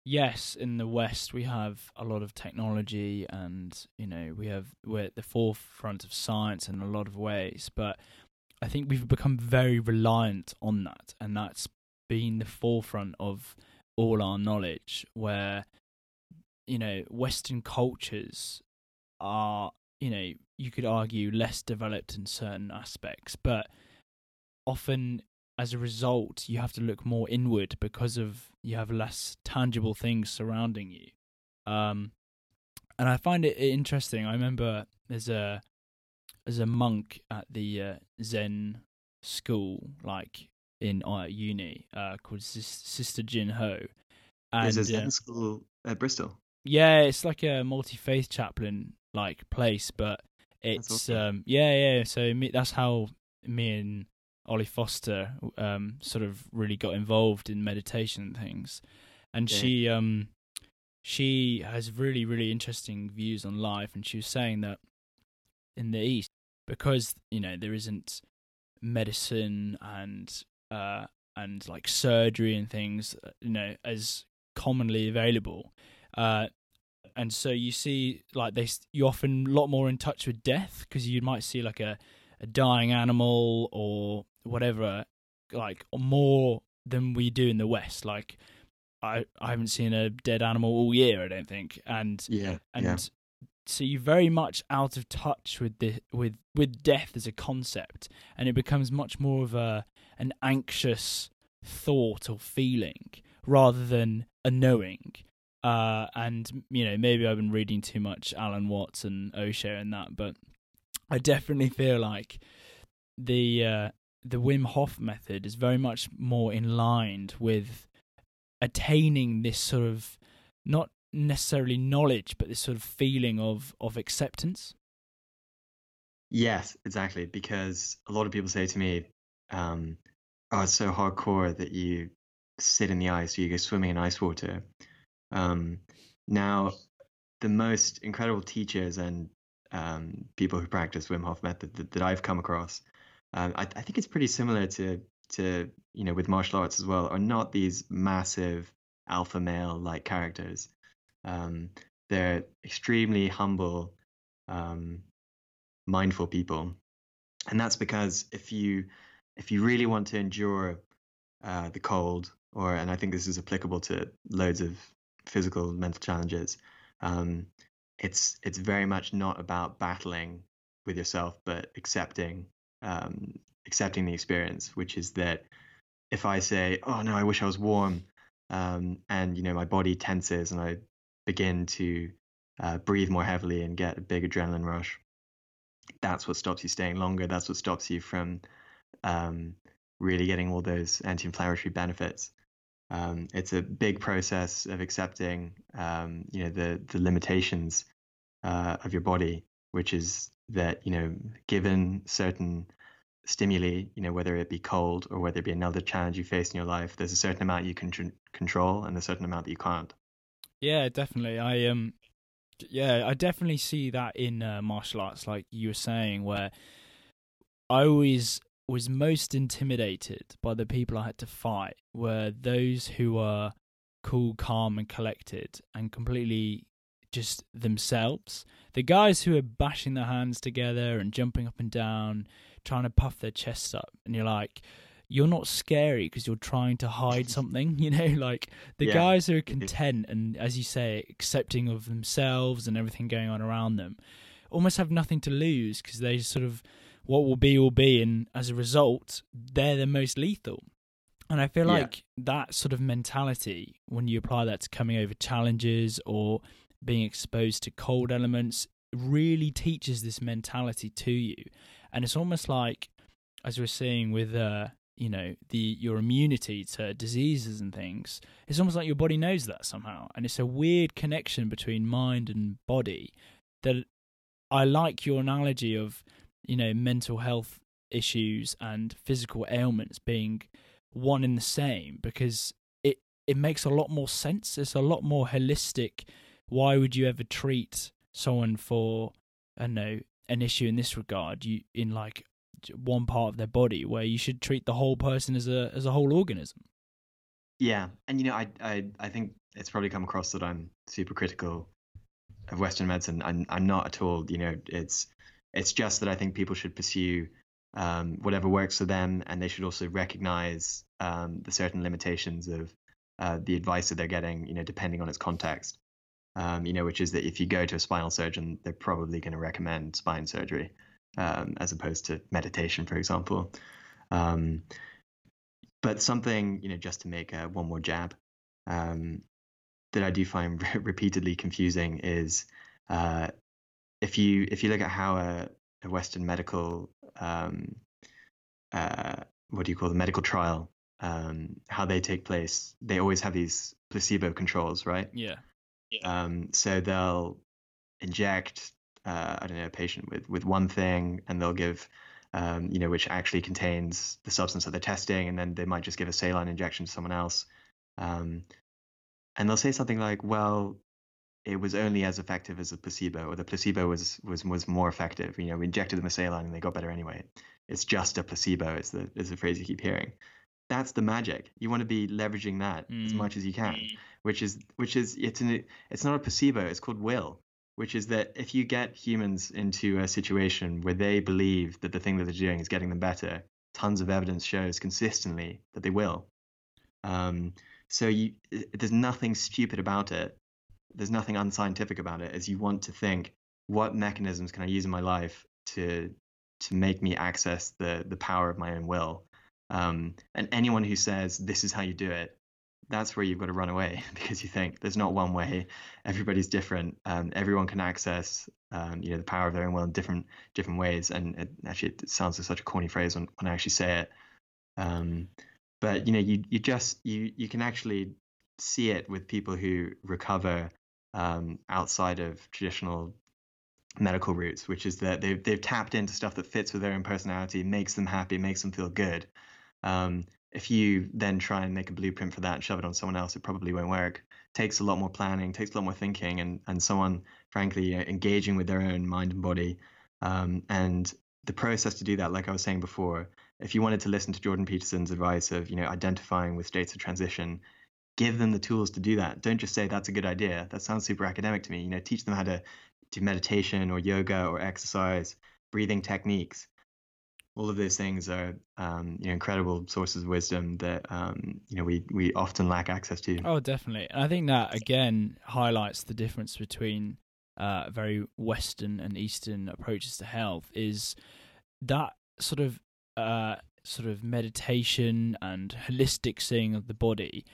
yes in the west we have a lot of technology and you know we have we're at the forefront of science in a lot of ways but I think we've become very reliant on that, and that's been the forefront of all our knowledge. Where you know Western cultures are, you know, you could argue less developed in certain aspects, but often as a result, you have to look more inward because of you have less tangible things surrounding you. Um, and I find it interesting. I remember there's a as a monk at the uh, Zen school, like in uh, uni, uh, called Sister Jin Ho.
And, There's a Zen uh, school at Bristol.
Yeah, it's like a multi faith chaplain like place, but it's awesome. um yeah yeah. So me, that's how me and Ollie Foster um sort of really got involved in meditation and things, and yeah. she um she has really really interesting views on life, and she was saying that in the East because you know there isn't medicine and uh and like surgery and things uh, you know as commonly available uh and so you see like they you often a lot more in touch with death because you might see like a a dying animal or whatever like more than we do in the west. Like I I haven't seen a dead animal all year I don't think. And
yeah
and
yeah.
so you're very much out of touch with the with with death as a concept and it becomes much more of a an anxious thought or feeling rather than a knowing. Uh, and you know maybe i've been reading too much alan watts and osho and that but i definitely feel like the uh, the wim hof method is very much more in line with attaining this sort of not necessarily knowledge, but this sort of feeling of of acceptance.
Yes, exactly. Because a lot of people say to me, um, "Oh, it's so hardcore that you sit in the ice, or you go swimming in ice water." Um, now, the most incredible teachers and um, people who practice Wim Hof method that, that I've come across, uh, I, I think it's pretty similar to to you know with martial arts as well, are not these massive alpha male like characters. Um, they're extremely humble, um, mindful people, and that's because if you if you really want to endure uh, the cold, or and I think this is applicable to loads of physical mental challenges, um, it's it's very much not about battling with yourself, but accepting um, accepting the experience, which is that if I say, "Oh no, I wish I was warm," um, and you know my body tenses and I begin to uh, breathe more heavily and get a big adrenaline rush, that's what stops you staying longer. That's what stops you from um, really getting all those anti-inflammatory benefits. Um, it's a big process of accepting, um, you know, the the limitations uh, of your body, which is that you know, given certain stimuli, you know, whether it be cold or whether it be another challenge you face in your life, there's a certain amount you can tr- control and a certain amount that you can't.
Yeah, definitely. I um, yeah, I definitely see that in uh, martial arts, like you were saying, where I always was most intimidated by the people I had to fight were those who were cool, calm, and collected, and completely just themselves. The guys who are bashing their hands together and jumping up and down, trying to puff their chests up, and you're like, you're not scary because you're trying to hide something, you know, like the yeah. guys who are content and, as you say, accepting of themselves and everything going on around them almost have nothing to lose because they sort of what will be will be, and as a result, they're the most lethal. And I feel yeah. like that sort of mentality, when you apply that to coming over challenges or being exposed to cold elements, really teaches this mentality to you. And it's almost like, as we're seeing with, uh, you know, the your immunity to diseases and things, it's almost like your body knows that somehow. And it's a weird connection between mind and body that I like your analogy of you know mental health issues and physical ailments being one in the same because it it makes a lot more sense it's a lot more holistic why would you ever treat someone for i don't know an issue in this regard you in like one part of their body where you should treat the whole person as a as a whole organism
yeah and you know i i, I think it's probably come across that i'm super critical of western medicine i'm i'm not at all you know it's it's just that I think people should pursue um, whatever works for them, and they should also recognize um, the certain limitations of uh, the advice that they're getting, you know, depending on its context. Um, you know, which is that if you go to a spinal surgeon, they're probably going to recommend spine surgery um, as opposed to meditation, for example. Um, but something, you know, just to make uh, one more jab, um, that I do find repeatedly confusing is uh, if you if you look at how a, a Western medical um, uh, what do you call the medical trial um, how they take place, they always have these placebo controls, right?
Yeah.
Yeah. Um, so they'll inject uh, I don't know a patient with with one thing, and they'll give um, you know which actually contains the substance that they're testing, and then they might just give a saline injection to someone else. Um, and they'll say something like, "Well, it was only as effective as a placebo, or the placebo was was was more effective. You know, we injected them a saline and they got better anyway. It's just a placebo. Is the is the phrase you keep hearing. That's the magic. You want to be leveraging that mm. as much as you can, mm. Which is which is it's an it's not a placebo. It's called will, which is that if you get humans into a situation where they believe that the thing that they're doing is getting them better, tons of evidence shows consistently that they will. Um, so you, there's nothing stupid about it there's nothing unscientific about it. As you want to think, what mechanisms can I use in my life to to make me access the the power of my own will? Um, and anyone who says this is how you do it, that's where you've got to run away because you think there's not one way. Everybody's different. Um, everyone can access um, you know the power of their own will in different different ways. And it, actually, it sounds like such a corny phrase when, when I actually say it. Um, but you know, you you just you you can actually see it with people who recover um, outside of traditional medical routes, which is that they've they've tapped into stuff that fits with their own personality, makes them happy, makes them feel good. Um, if you then try and make a blueprint for that and shove it on someone else, it probably won't work. Takes a lot more planning, takes a lot more thinking, and and someone frankly engaging with their own mind and body. Um, and the process to do that, like I was saying before, if you wanted to listen to Jordan Peterson's advice of you know identifying with states of transition, give them the tools to do that. Don't just say that's a good idea. That sounds super academic to me. You know, teach them how to do meditation or yoga or exercise, breathing techniques. All of those things are um, you know incredible sources of wisdom that um, you know we we often lack access to.
Oh, definitely. And I think that again highlights the difference between uh, very Western and Eastern approaches to health. Is that sort of uh, sort of meditation and holistic seeing of the body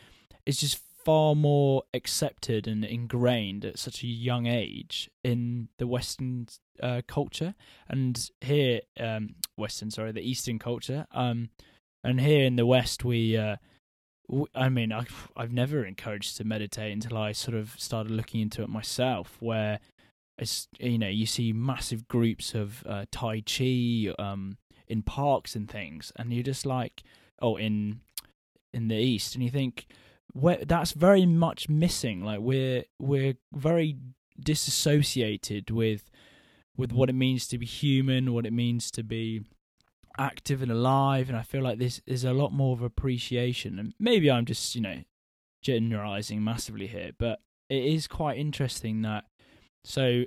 is just far more accepted and ingrained at such a young age in the Western uh, culture, and here, um, Western, sorry, the Eastern culture, um, and here in the West, we. Uh, I mean, I've, I've never encouraged to meditate until I sort of started looking into it myself. Where it's you know you see massive groups of uh, Tai Chi um, in parks and things, and you're just like, oh, in in the East, and you think where that's very much missing. Like we're we're very disassociated with with what it means to be human, what it means to be active and alive, and I feel like this is a lot more of appreciation. And maybe I'm just you know generalizing massively here, but it is quite interesting that. So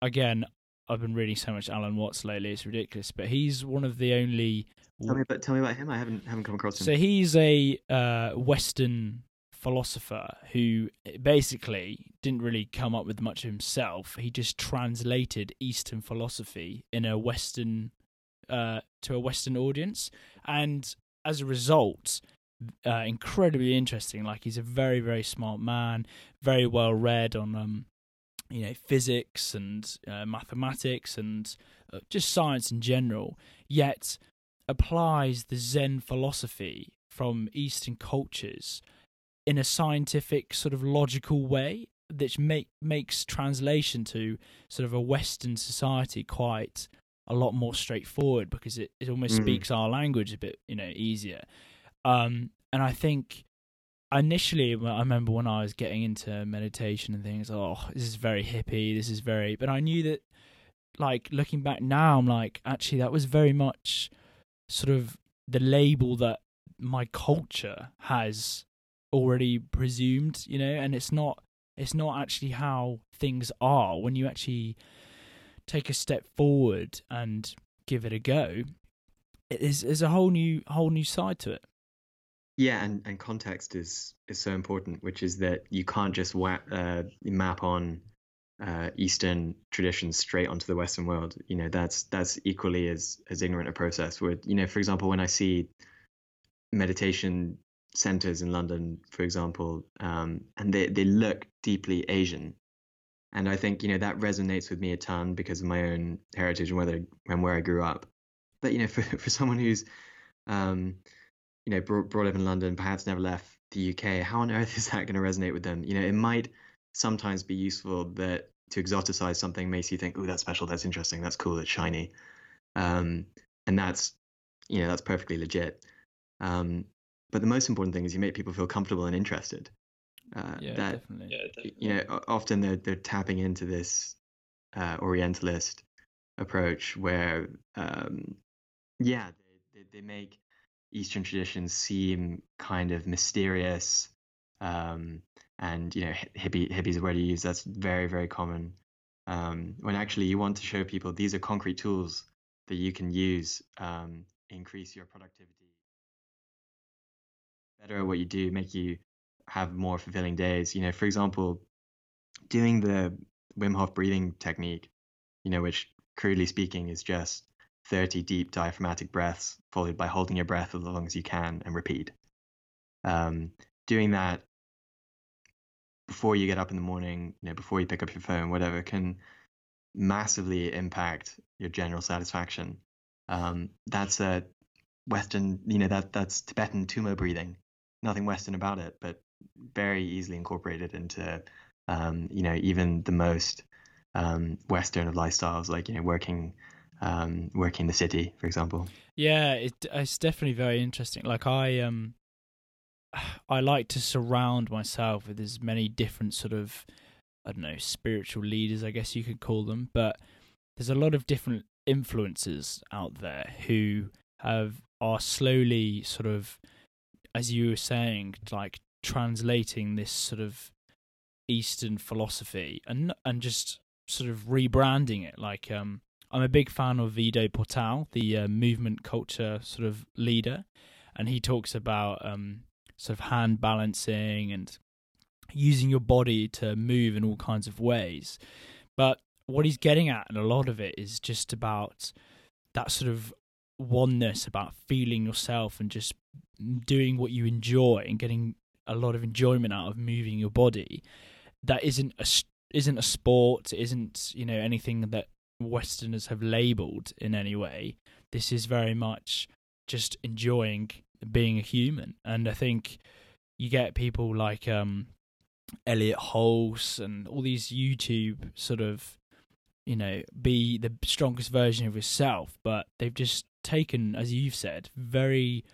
again, I've been reading so much Alan Watts lately; it's ridiculous. But he's one of the only.
Tell me about tell me about him. I haven't haven't come across him.
So he's a uh, Western philosopher who basically didn't really come up with much himself. He just translated Eastern philosophy in a Western uh, to a Western audience, and as a result, uh, incredibly interesting. Like he's a very very smart man, very well read on um, you know physics and uh, mathematics and uh, just science in general. Yet applies the Zen philosophy from Eastern cultures in a scientific sort of logical way that make makes translation to sort of a western society quite a lot more straightforward because it, it almost mm. speaks our language a bit you know easier um and i think initially i remember when i was getting into meditation and things oh this is very hippie this is very but i knew that like looking back now i'm like actually that was very much sort of the label that my culture has already presumed, you know, and it's not it's not actually how things are when you actually take a step forward and give it a go. It is a whole new whole new side to it.
Yeah, and, and context is is so important, which is that you can't just uh, map on uh, Eastern traditions straight onto the Western world. You know, that's that's equally as as ignorant a process. Where you know, for example, when I see meditation centers in London, for example, um, and they, they look deeply Asian. And I think, you know, that resonates with me a ton because of my own heritage and whether and where I grew up. But, you know, for, for someone who's, um, you know, brought, brought up in London, perhaps never left the UK, how on earth is that going to resonate with them? You know, it might sometimes be useful that to exoticize something makes you think, oh, that's special, that's interesting, that's cool, it's shiny. Um, and that's, you know, that's perfectly legit. Um, but the most important thing is you make people feel comfortable and interested.
Uh, yeah, that, definitely. Yeah, definitely.
You know, often they're they're tapping into this uh, Orientalist approach where, um, yeah, they, they, they make Eastern traditions seem kind of mysterious, um, and you know, hippie hippies a word you use. That's very very common. Um, when actually you want to show people these are concrete tools that you can use, um, increase your productivity better at what you do, make you have more fulfilling days. You know, for example, doing the Wim Hof breathing technique, you know, which crudely speaking is just 30 deep diaphragmatic breaths followed by holding your breath as long as you can and repeat. Um, doing that before you get up in the morning, you know, before you pick up your phone, whatever, can massively impact your general satisfaction. Um, that's a Western, you know, that that's Tibetan Tummo breathing nothing Western about it, but very easily incorporated into um, you know, even the most um, Western of lifestyles, like you know, working um, working in the city, for example.
Yeah, it, it's definitely very interesting. Like I um, I like to surround myself with as many different sort of I don't know spiritual leaders, I guess you could call them, but there's a lot of different influences out there who have are slowly sort of as you were saying like translating this sort of eastern philosophy and and just sort of rebranding it like um I'm a big fan of Ido Portal, the uh, movement culture sort of leader, and he talks about um, sort of hand balancing and using your body to move in all kinds of ways. But what he's getting at, and a lot of it, is just about that sort of oneness, about feeling yourself and just doing what you enjoy and getting a lot of enjoyment out of moving your body. That isn't a isn't a sport, isn't you know anything that Westerners have labeled in any way. This is very much just enjoying being a human, and I think you get people like um, Elliott Hulse and all these YouTube sort of you know be the strongest version of yourself, but they've just taken, as you've said, very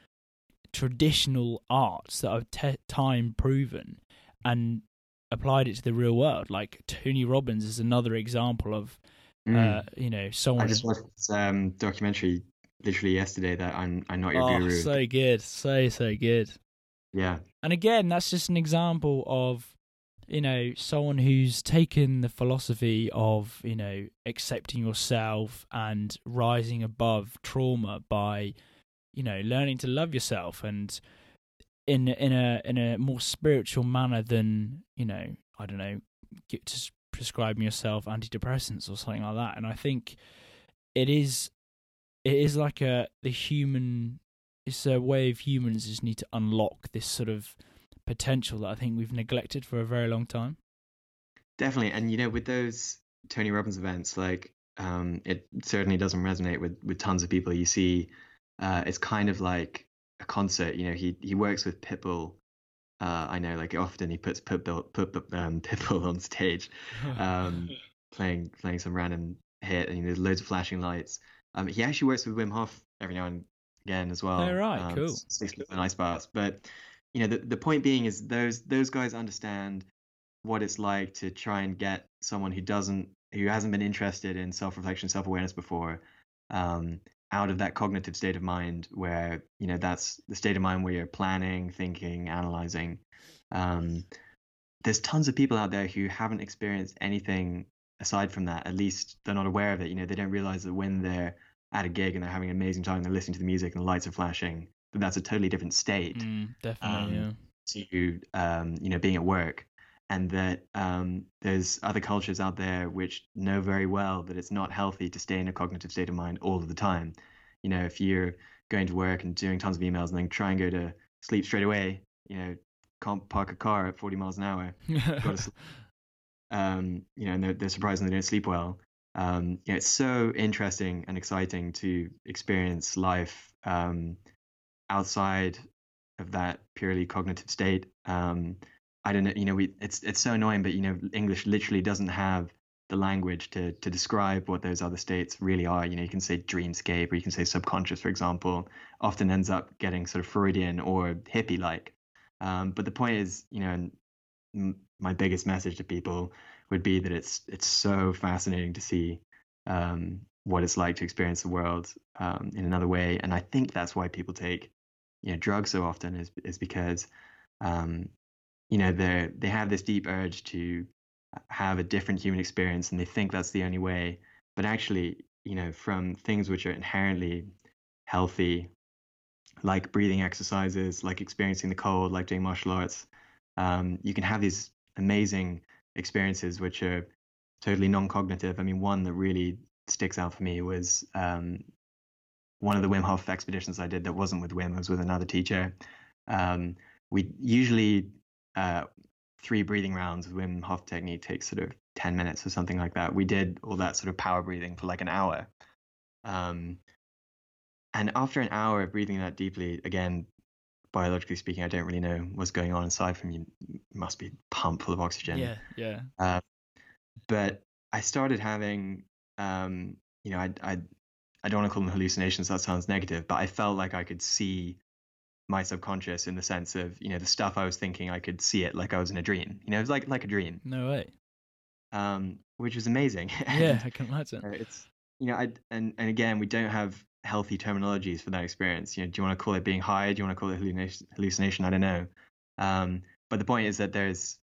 traditional arts that are te- time proven and applied it to the real world. Like Tony Robbins is another example of Mm. Uh, you know, someone.
I just watched this um, documentary literally yesterday that I'm I'm not your oh, guru.
So good, so so good.
Yeah.
And again, that's just an example of you know someone who's taken the philosophy of you know accepting yourself and rising above trauma by you know learning to love yourself and in in a in a more spiritual manner than you know I don't know get to prescribing yourself antidepressants or something like that. And I think it is it is like a the human it's a way of humans just need to unlock this sort of potential that I think we've neglected for a very long time.
Definitely. And you know, with those Tony Robbins events, like um, it certainly doesn't resonate with with tons of people. You see, uh, it's kind of like a concert. You know, he he works with Pitbull uh, I know, like often he puts Pitbull, put, um, Pitbull on stage, um, playing playing some random hit, and there's loads of flashing lights. Um, he actually works with Wim Hof every now and again as well.
Oh, right,
um,
cool.
An ice baths, but you know, the the point being is those those guys understand what it's like to try and get someone who doesn't who hasn't been interested in self reflection, self awareness before, um, out of that cognitive state of mind where you know that's the state of mind where you're planning thinking analyzing. Um, there's tons of people out there who haven't experienced anything aside from that. At least they're not aware of it. You know they don't realize that when they're at a gig and they're having an amazing time they're listening to the music and the lights are flashing that that's a totally different state
mm, definitely um,
yeah. to um, you know being at work and that um, there's other cultures out there which know very well that it's not healthy to stay in a cognitive state of mind all of the time. You know, if you're going to work and doing tons of emails and then try and go to sleep straight away, you know, can't park a car at 40 miles an hour. um, you know, and they're, they're surprised they don't sleep well. Um, you know, it's so interesting and exciting to experience life um, outside of that purely cognitive state. Um, I don't know, you know, we it's it's so annoying, but you know, English literally doesn't have the language to to describe what those other states really are. You know, you can say dreamscape or you can say subconscious, for example. Often ends up getting sort of Freudian or hippie like. Um, but the point is, you know, m- my biggest message to people would be that it's it's so fascinating to see um, what it's like to experience the world um, in another way, and I think that's why people take you know drugs so often is is because um, you know they they have this deep urge to have a different human experience and they think that's the only way. But actually you know from things which are inherently healthy like breathing exercises like experiencing the cold like doing martial arts um, you can have these amazing experiences which are totally non-cognitive. I mean one that really sticks out for me was um, one of the wim hof expeditions i did that wasn't with wim it was with another teacher. Um, we usually uh, three breathing rounds of Wim Hof technique takes sort of 10 minutes or something like that. We did all that sort of power breathing for like an hour. Um, and after an hour of breathing that deeply, again, biologically speaking, I don't really know what's going on aside from you must be pumped full of oxygen.
Yeah, yeah.
Uh, but I started having, um, you know, I, I, I don't want to call them hallucinations. That sounds negative, but I felt like I could see my subconscious in the sense of, you know, the stuff I was thinking, I could see it like I was in a dream. You know, it was like like a dream.
No way.
Um, which was amazing.
Yeah, I can imagine.
it's you know, I and and again, we don't have healthy terminologies for that experience. You know, do you want to call it being high? Do you want to call it hallucination? Hallucination? I don't know. Um, but the point is that there's,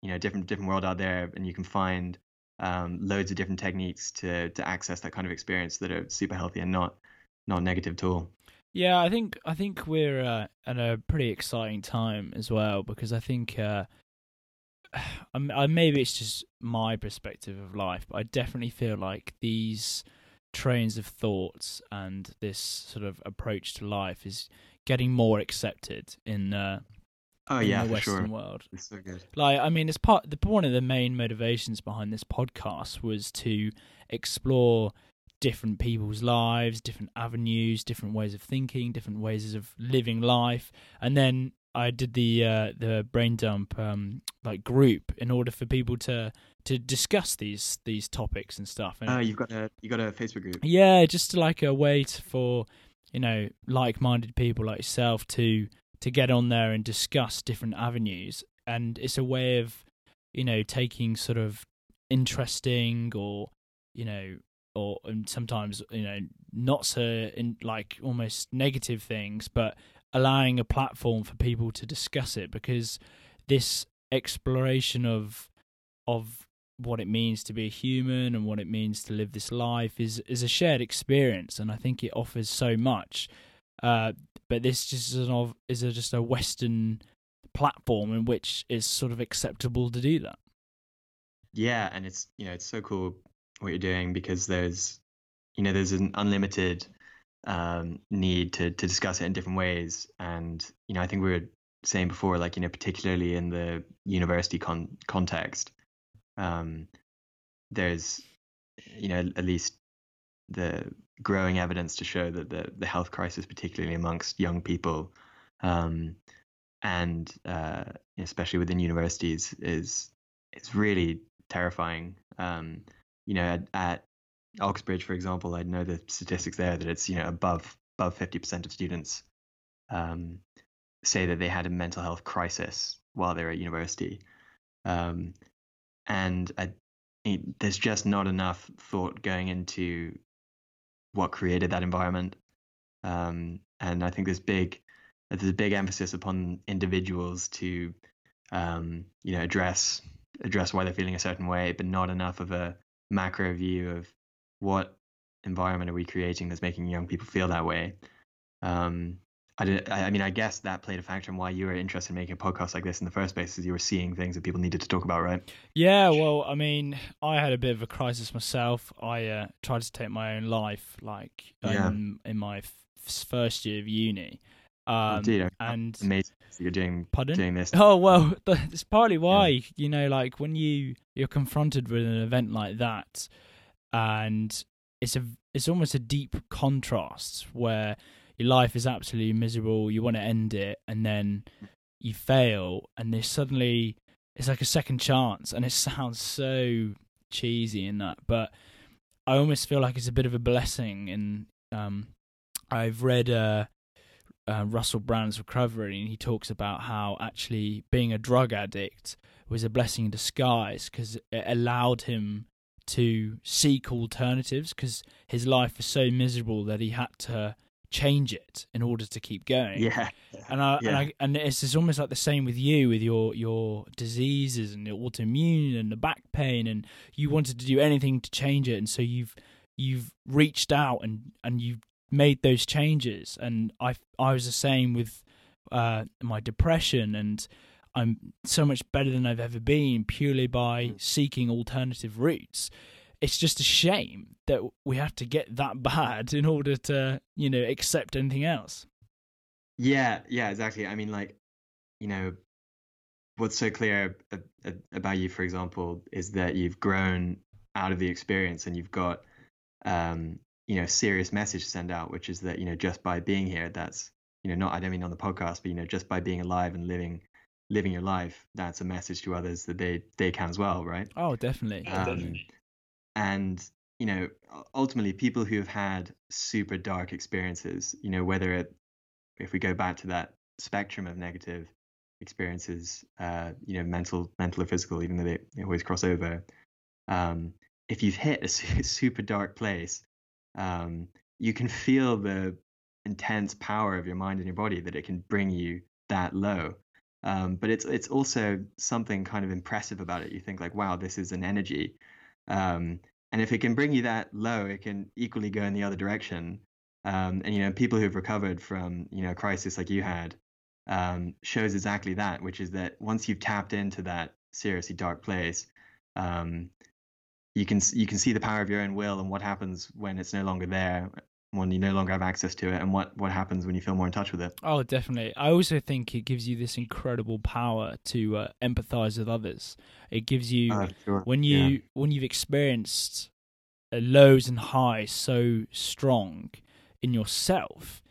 you know, different different world out there, and you can find um, loads of different techniques to to access that kind of experience that are super healthy and not not negative at all.
Yeah, I think I think we're uh, at a pretty exciting time as well because I think uh, I, maybe it's just my perspective of life, but I definitely feel like these trains of thoughts and this sort of approach to life is getting more accepted in uh,
oh
in
yeah
the Western
sure.
world.
It's so good.
Like, I mean, it's part the one of the main motivations behind this podcast was to explore different people's lives, different avenues, different ways of thinking, different ways of living life, and then I did the uh, the brain dump um, like group in order for people to to discuss these these topics and stuff. And
oh, you've got a you got a Facebook group.
Yeah, just like a way to, for you know like-minded people like yourself to to get on there and discuss different avenues. And it's a way of you know taking sort of interesting or you know or and sometimes you know not so in like almost negative things, but allowing a platform for people to discuss it because this exploration of of what it means to be a human and what it means to live this life is is a shared experience and I think it offers so much. Uh, but this just is, an, is a, just a western platform in which it's sort of acceptable to do that.
Yeah and it's you know it's so cool what you're doing because there's you know there's an unlimited um, need to to discuss it in different ways. And you know, I think we were saying before, like you know, particularly in the university con- context, um, there's you know at least the growing evidence to show that the the health crisis, particularly amongst young people, um, and uh, especially within universities, is is really terrifying. Um, you know, at, at Oxbridge, for example, I know the statistics there that it's you know above above fifty percent of students um, say that they had a mental health crisis while they were at university, um, and I, there's just not enough thought going into what created that environment, um, and I think there's big there's a big emphasis upon individuals to um, you know address address why they're feeling a certain way, but not enough of a macro view of what environment are we creating that's making young people feel that way? Um, I, did, I mean, I guess that played a factor in why you were interested in making a podcast like this in the first place, is you were seeing things that people needed to talk about, right?
Yeah, well, I mean, I had a bit of a crisis myself. I uh, tried to take my own life, like yeah. in, in my f- first year of uni.
Oh, um, Indeed, and amazing you're doing
pardon?
doing this.
Oh well, that's partly why yeah. you know, like when you you're confronted with an event like that, and it's a it's almost a deep contrast where your life is absolutely miserable, you want to end it, and then you fail, and there's suddenly it's like a second chance, and it sounds so cheesy in that, but I almost feel like it's a bit of a blessing. And um, I've read uh, uh, Russell Brand's recovery, and he talks about how actually being a drug addict was a blessing in disguise because it allowed him to seek alternatives because his life was so miserable that he had to change it in order to keep going.
Yeah.
And I, yeah. and, I, and it's, it's almost like the same with you with your your diseases and your autoimmune and the back pain and you wanted to do anything to change it and so you've you've reached out and and you've made those changes and I I was the same with uh my depression and I'm so much better than I've ever been purely by mm. seeking alternative routes. It's just a shame that we have to get that bad in order to, you know, accept anything else.
Yeah, yeah, exactly. I mean, like, you know, what's so clear about you, for example, is that you've grown out of the experience and you've got, um, you know, serious message to send out, which is that, you know, just by being here, that's you know, not I don't mean on the podcast, but you know, just by being alive and living living your life, that's a message to others that they they can as well, right?
Oh, definitely.
Um, and you know, ultimately, people who have had super dark experiences, you know, whether it, if we go back to that spectrum of negative experiences, uh, you know, mental, mental or physical, even though they, they always cross over. Um, if you've hit a super dark place, um, you can feel the intense power of your mind and your body that it can bring you that low. Um, but it's it's also something kind of impressive about it. You think like, wow, this is an energy, um, and if it can bring you that low, it can equally go in the other direction. Um, and you know, people who've recovered from you know a crisis like you had um, shows exactly that, which is that once you've tapped into that seriously dark place, um, you can you can see the power of your own will and what happens when it's no longer there when you no longer have access to it and what what happens when you feel more in touch with it
oh definitely i also think it gives you this incredible power to uh, empathize with others it gives you
uh, sure.
when you
yeah.
when you've experienced lows and highs so strong in yourself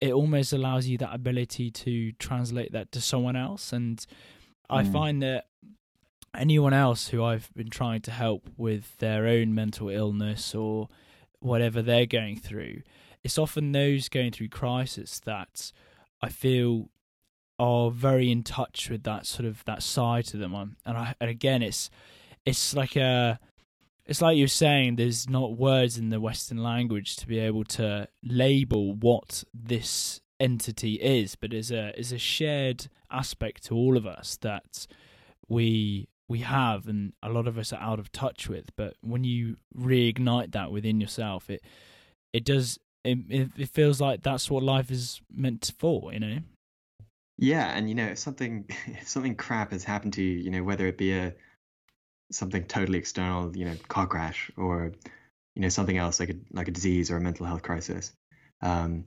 it almost allows you that ability to translate that to someone else and i
Mm.
find that anyone else who i've been trying to help with their own mental illness or whatever they're going through it's often those going through crisis that i feel are very in touch with that sort of that side to them and I, and again it's it's like a it's like you're saying there's not words in the western language to be able to label what this entity is but is a is a shared aspect to all of us that we we have and a lot of us are out of touch with but when you reignite that within yourself it it does it, it feels like that's what life is meant for you know?
Yeah and you know if something if something crap has happened to you you know whether it be a something totally external you know car crash or you know something else like a like a disease or a mental health crisis um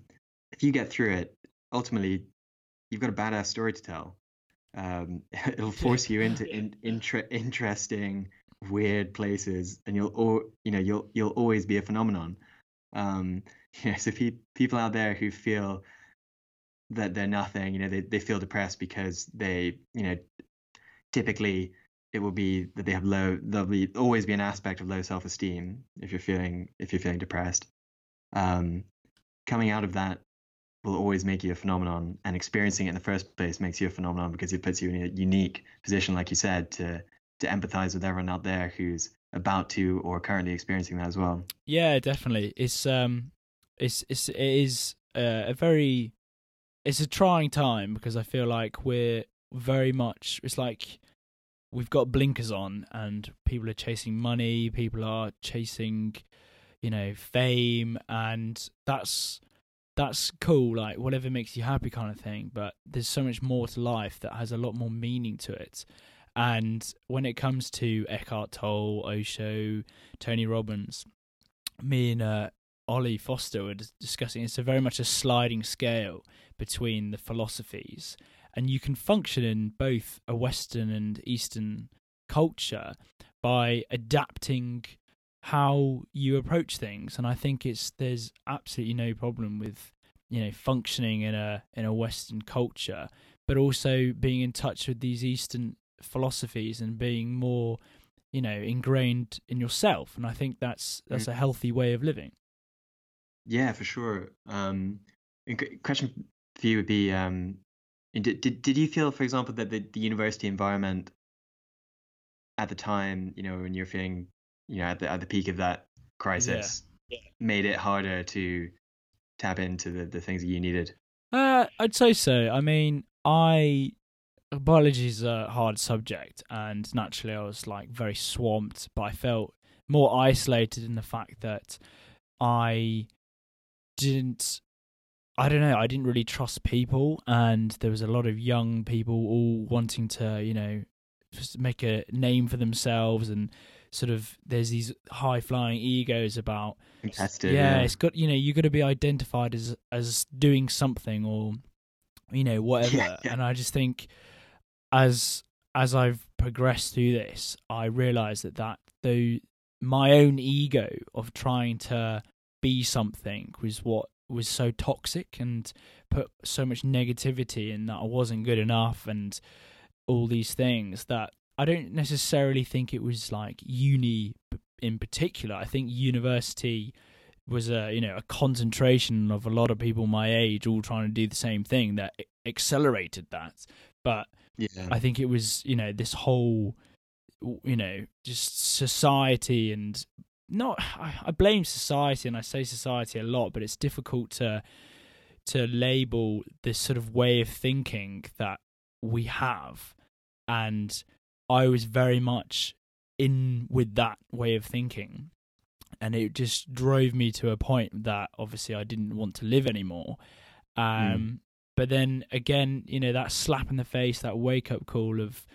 if you get through it ultimately you've got a badass story to tell um it'll force you into in, interesting weird places and you'll or you know you'll you'll always be a phenomenon. Um you know so pe- people out there who feel that they're nothing you know they, they feel depressed because they you know typically it will be that they have low there'll be always be an aspect of low self-esteem if you're feeling if you're feeling depressed. Um coming out of that will always make you a phenomenon and experiencing it in the first place makes you a phenomenon because it puts you in a unique position like you said to to empathize with everyone out there who's about to or currently experiencing that as well
Yeah, definitely. It's um, it's it's it is uh, a very, it's a trying time because I feel like we're very much. It's like we've got blinkers on, and people are chasing money. People are chasing, you know, fame, and that's that's cool. Like whatever makes you happy, kind of thing. But there's so much more to life that has a lot more meaning to it. And when it comes to Eckhart Tolle, Osho, Tony Robbins, me and uh, Ollie Foster were dis- discussing it's a very much a sliding scale between the philosophies, and you can function in both a Western and Eastern culture by adapting how you approach things. And I think it's there's absolutely no problem with you know functioning in a in a Western culture, but also being in touch with these Eastern philosophies and being more you know ingrained in yourself and i think that's that's a healthy way of living
Yeah, for sure. Um, question for you would be, um, did, did did you feel, for example, that the, the university environment at the time, you know, when you're feeling, you know, at the at the peak of that crisis, made it harder to tap into the, the things that you needed?
uh i'd say so i mean i biology is a hard subject and naturally i was like very swamped but i felt more isolated in the fact that i didn't I don't know. I didn't really trust people, and there was a lot of young people all wanting to, you know, just make a name for themselves, and sort of there's these high flying egos about. Yeah,
Yeah.
it's got you know you got to be identified as as doing something or, you know, whatever.
Yeah, yeah.
And I just think, as as I've progressed through this, I realised that that though my own ego of trying to be something was what was so toxic and put so much negativity in that I wasn't good enough and all these things that I don't necessarily think it was like uni in particular. I think university was a you know a concentration of a lot of people my age all trying to do the same thing that accelerated that. But
Yeah.
I think it was you know this whole you know just society and not I, I blame society and I say society a lot, but it's difficult to to label this sort of way of thinking that we have and I was very much in with that way of thinking. And it just drove me to a point that obviously I didn't want to live anymore. Um
Mm.
but then again you know that slap in the face that wake up call of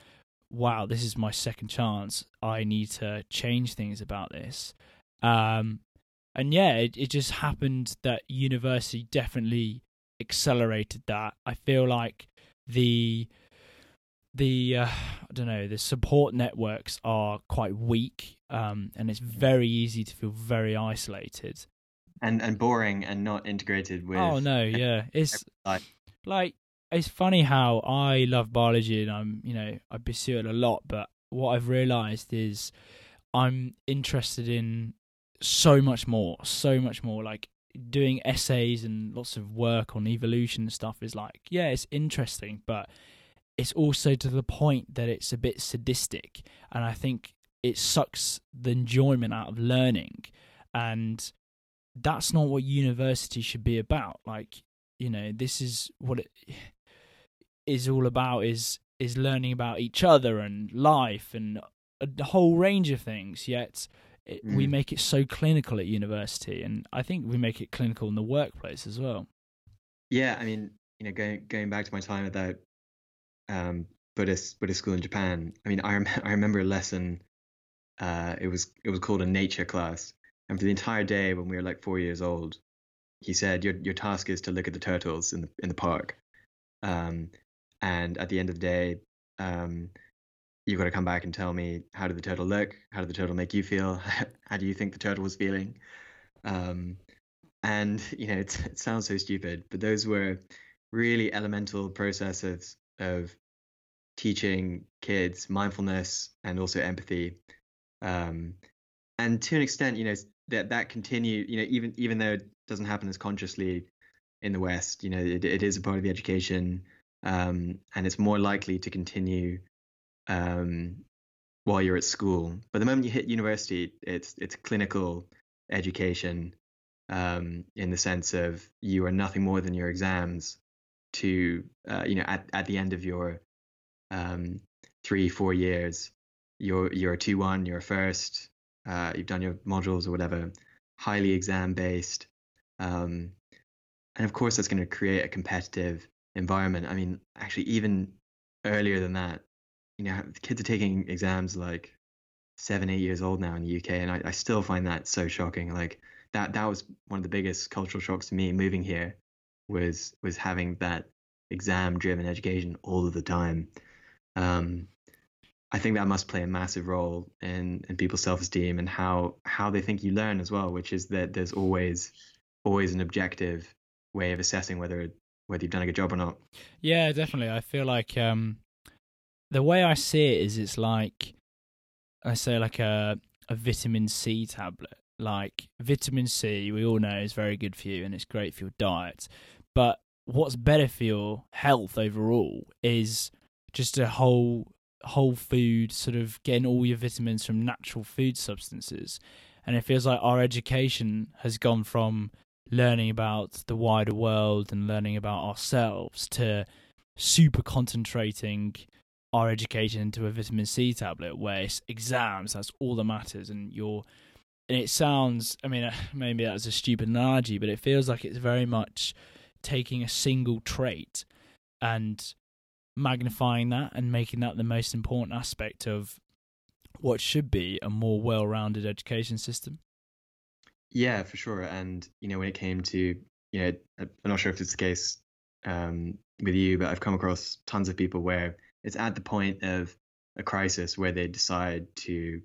wow this is my second chance. I need to change things about this. Um and yeah it, it just happened that university definitely accelerated that. I feel like the the uh, I don't know the support networks are quite weak, um, and it's very easy to feel very isolated.
and and boring and not integrated with.
oh no, yeah, it's like it's funny how I love biology and I'm you know I pursue it a lot, but what I've realised is I'm interested in so much more, so much more. Like doing essays and lots of work on evolution and stuff is like yeah, it's interesting, but it's also to the point that it's a bit sadistic and i think it sucks the enjoyment out of learning and that's not what university should be about like you know this is what it is all about is is learning about each other and life and a whole range of things yet it, we
Mm.
make it so clinical at university and i think we make it clinical in the workplace as well
Yeah, I mean, you know, going going back to my time at that um, Buddhist Buddhist school in Japan. I mean, I rem- I remember a lesson. Uh, it was it was called a nature class, and for the entire day, when we were like four years old, he said your your task is to look at the turtles in the in the park, um, and at the end of the day, um, you've got to come back and tell me how did the turtle look, how did the turtle make you feel, how do you think the turtle was feeling, um, and you know it sounds so stupid, but those were really elemental processes of teaching kids mindfulness and also empathy. Um, and to an extent you know that that continue you know even even though it doesn't happen as consciously in the west you know it, it is a part of the education um, and it's more likely to continue um, while you're at school. But the moment you hit university it's it's clinical education um, in the sense of you are nothing more than your exams to uh, you know at, at the end of your um, three four years. You're you're a two one you're a first uh, you've done your modules or whatever highly exam based um, and of course that's going to create a competitive environment. I mean actually even earlier than that you know kids are taking exams like seven eight years old now in the uk and i, I still find that so shocking. Like that that was one of the biggest cultural shocks to me moving here was was having that exam driven education all of the time um, i think that must play a massive role in in people's self-esteem and how how they think you learn as well which is that there's always always an objective way of assessing whether whether you've done a good job or not
Yeah, definitely. I feel like um, the way I see it is it's like I say like a a vitamin C tablet. Like vitamin C, we all know is very good for you and it's great for your diet. But what's better for your health overall is just a whole whole food sort of getting all your vitamins from natural food substances. And it feels like our education has gone from learning about the wider world and learning about ourselves to super concentrating our education into a vitamin C tablet where it's exams, that's all that matters. And you're, and it sounds, I mean, maybe that's a stupid analogy, but it feels like it's very much taking a single trait and magnifying that and making that the most important aspect of what should be a more well rounded education system.
Yeah, for sure. And you know, when it came to, you know, I'm not sure if it's the case um, with you, but I've come across tons of people where it's at the point of a crisis where they decide to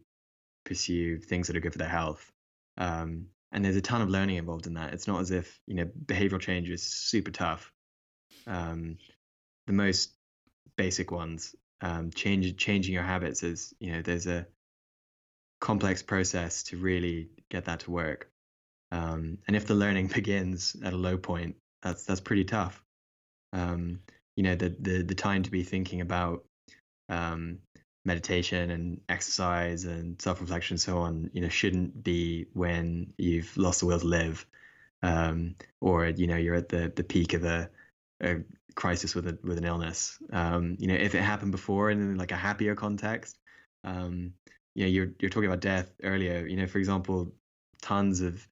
pursue things that are good for their health. Um, and there's a ton of learning involved in that. It's not as if you know behavioral change is super tough. Um, the most basic ones, um, change, changing your habits is you know there's a complex process to really get that to work. Um, and if the learning begins at a low point, that's that's pretty tough. Um, you know, the the the time to be thinking about um, meditation and exercise and self reflection and so on, you know, shouldn't be when you've lost the will to live, um, or you know, you're at the the peak of a, a crisis with a with an illness. Um, you know, if it happened before in like a happier context, um, you know, you're you're talking about death earlier. You know, for example, tons of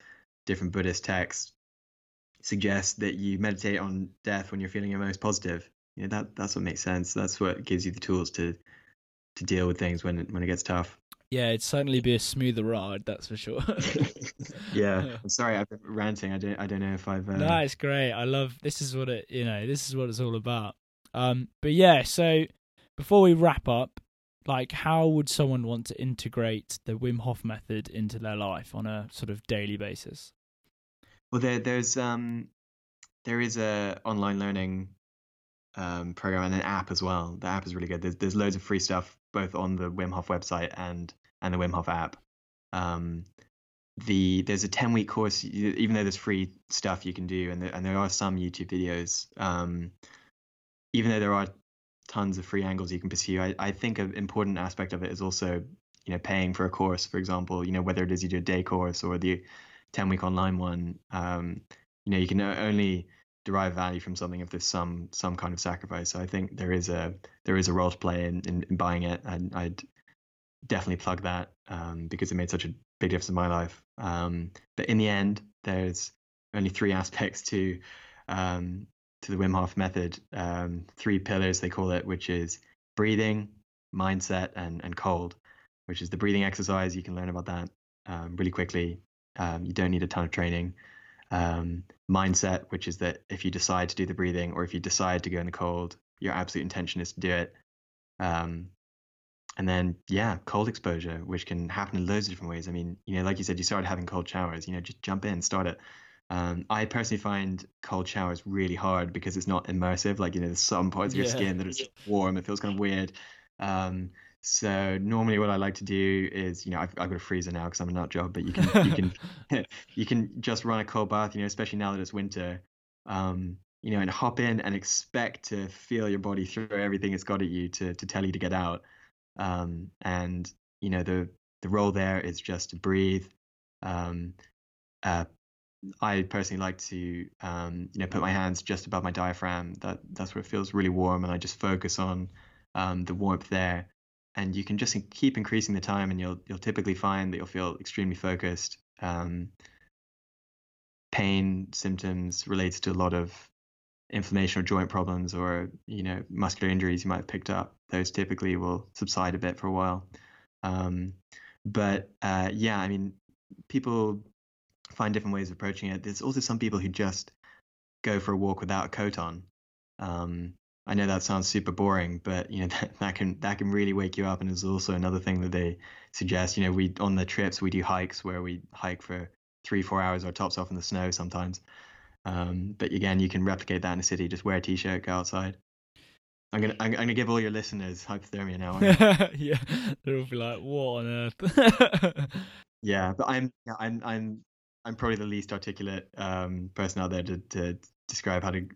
different Buddhist texts suggest that you meditate on death when you're feeling your most positive. You know, that that's what makes sense. That's what gives you the tools to to deal with things when when it gets tough.
Yeah, it'd certainly be a smoother ride, that's for sure.
yeah, I'm sorry, I've been ranting. I don't I don't know if I've. Uh...
No, it's great. I love this. Is what it you know. This is what it's all about. Um, but yeah, so before we wrap up, like how would someone want to integrate the Wim Hof method into their life on a sort of daily basis?
Well, there there's um there is a online learning um, program and an app as well. The app is really good. There's there's loads of free stuff both on the Wim Hof website and and the Wim Hof app. Um, the there's a 10 week course even though there's free stuff you can do and there, and there are some youtube videos um, even though there are tons of free angles you can pursue. I, I think an important aspect of it is also, you know, paying for a course, for example, you know, whether it is you do a day course or the 10 week online one, um, you know, you can only derive value from something if there's some some kind of sacrifice. So I think there is a there is a role to play in, in, in buying it, and I'd definitely plug that um, because it made such a big difference in my life. Um, but in the end, there's only three aspects to um, to the Wim Hof method, um, three pillars they call it, which is breathing, mindset, and and cold. Which is the breathing exercise. You can learn about that um, really quickly. Um, you don't need a ton of training. Mindset, which is that if you decide to do the breathing or if you decide to go in the cold, your absolute intention is to do it. Um, and then yeah, cold exposure, which can happen in loads of different ways. I mean, you know, like you said, you started having cold showers. You know, just jump in, start it. Um, I personally find cold showers really hard because it's not immersive. Like you know, there's some parts of your skin that are just warm. It feels kind of weird. Um, so normally, what I like to do is, you know, I've, I've got a freezer now because I'm a nut job, but you can you can you can just run a cold bath. You know, especially now that it's winter. Um, you know, and hop in and expect to feel your body throw everything it's got at you to to tell you to get out. Um, and you know, the the role there is just to breathe, um, uh, I personally like to, um, you know, put my hands just above my diaphragm. That that's where it feels really warm, and I just focus on um, the warmth there. And you can just keep increasing the time, and you'll you'll typically find that you'll feel extremely focused. Um, pain symptoms relates to a lot of inflammation or joint problems, or you know, muscular injuries you might have picked up. Those typically will subside a bit for a while. Um, but uh, yeah, I mean, people find different ways of approaching it. There's also some people who just go for a walk without a coat on. Um, I know that sounds super boring, but you know that, that can that can really wake you up. And there's also another thing that they suggest. You know, we on the trips we do hikes where we hike for three four hours, our tops off in the snow sometimes. Um, but again, you can replicate that in a city. Just wear a t-shirt, go outside. I'm gonna I'm, gonna give all your listeners hypothermia now.
yeah, they'll be like, "What on earth?"
yeah, but I'm I'm I'm I'm probably the least articulate um, person out there to, to describe how to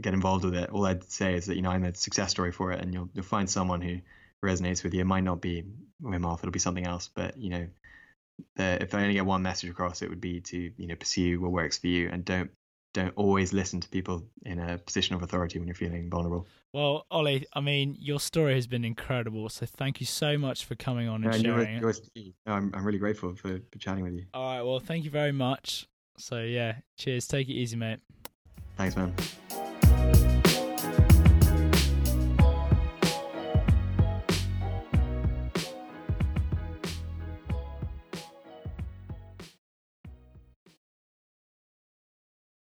get involved with it. All I'd say is that you know I'm a success story for it, and you'll you'll find someone who resonates with you. It might not be Wim Hof; it'll be something else. But you know, the, if I only get one message across, it would be to you know pursue what works for you, and don't don't always listen to people in a position of authority when you're feeling vulnerable.
Well, Oli, I mean, your story has been incredible. So thank you so much for coming on and no, sharing
you're, you're, I'm, I'm really grateful for, for chatting with you.
All right. Well, thank you very much. So, yeah, cheers. Take it easy, mate.
Thanks, man.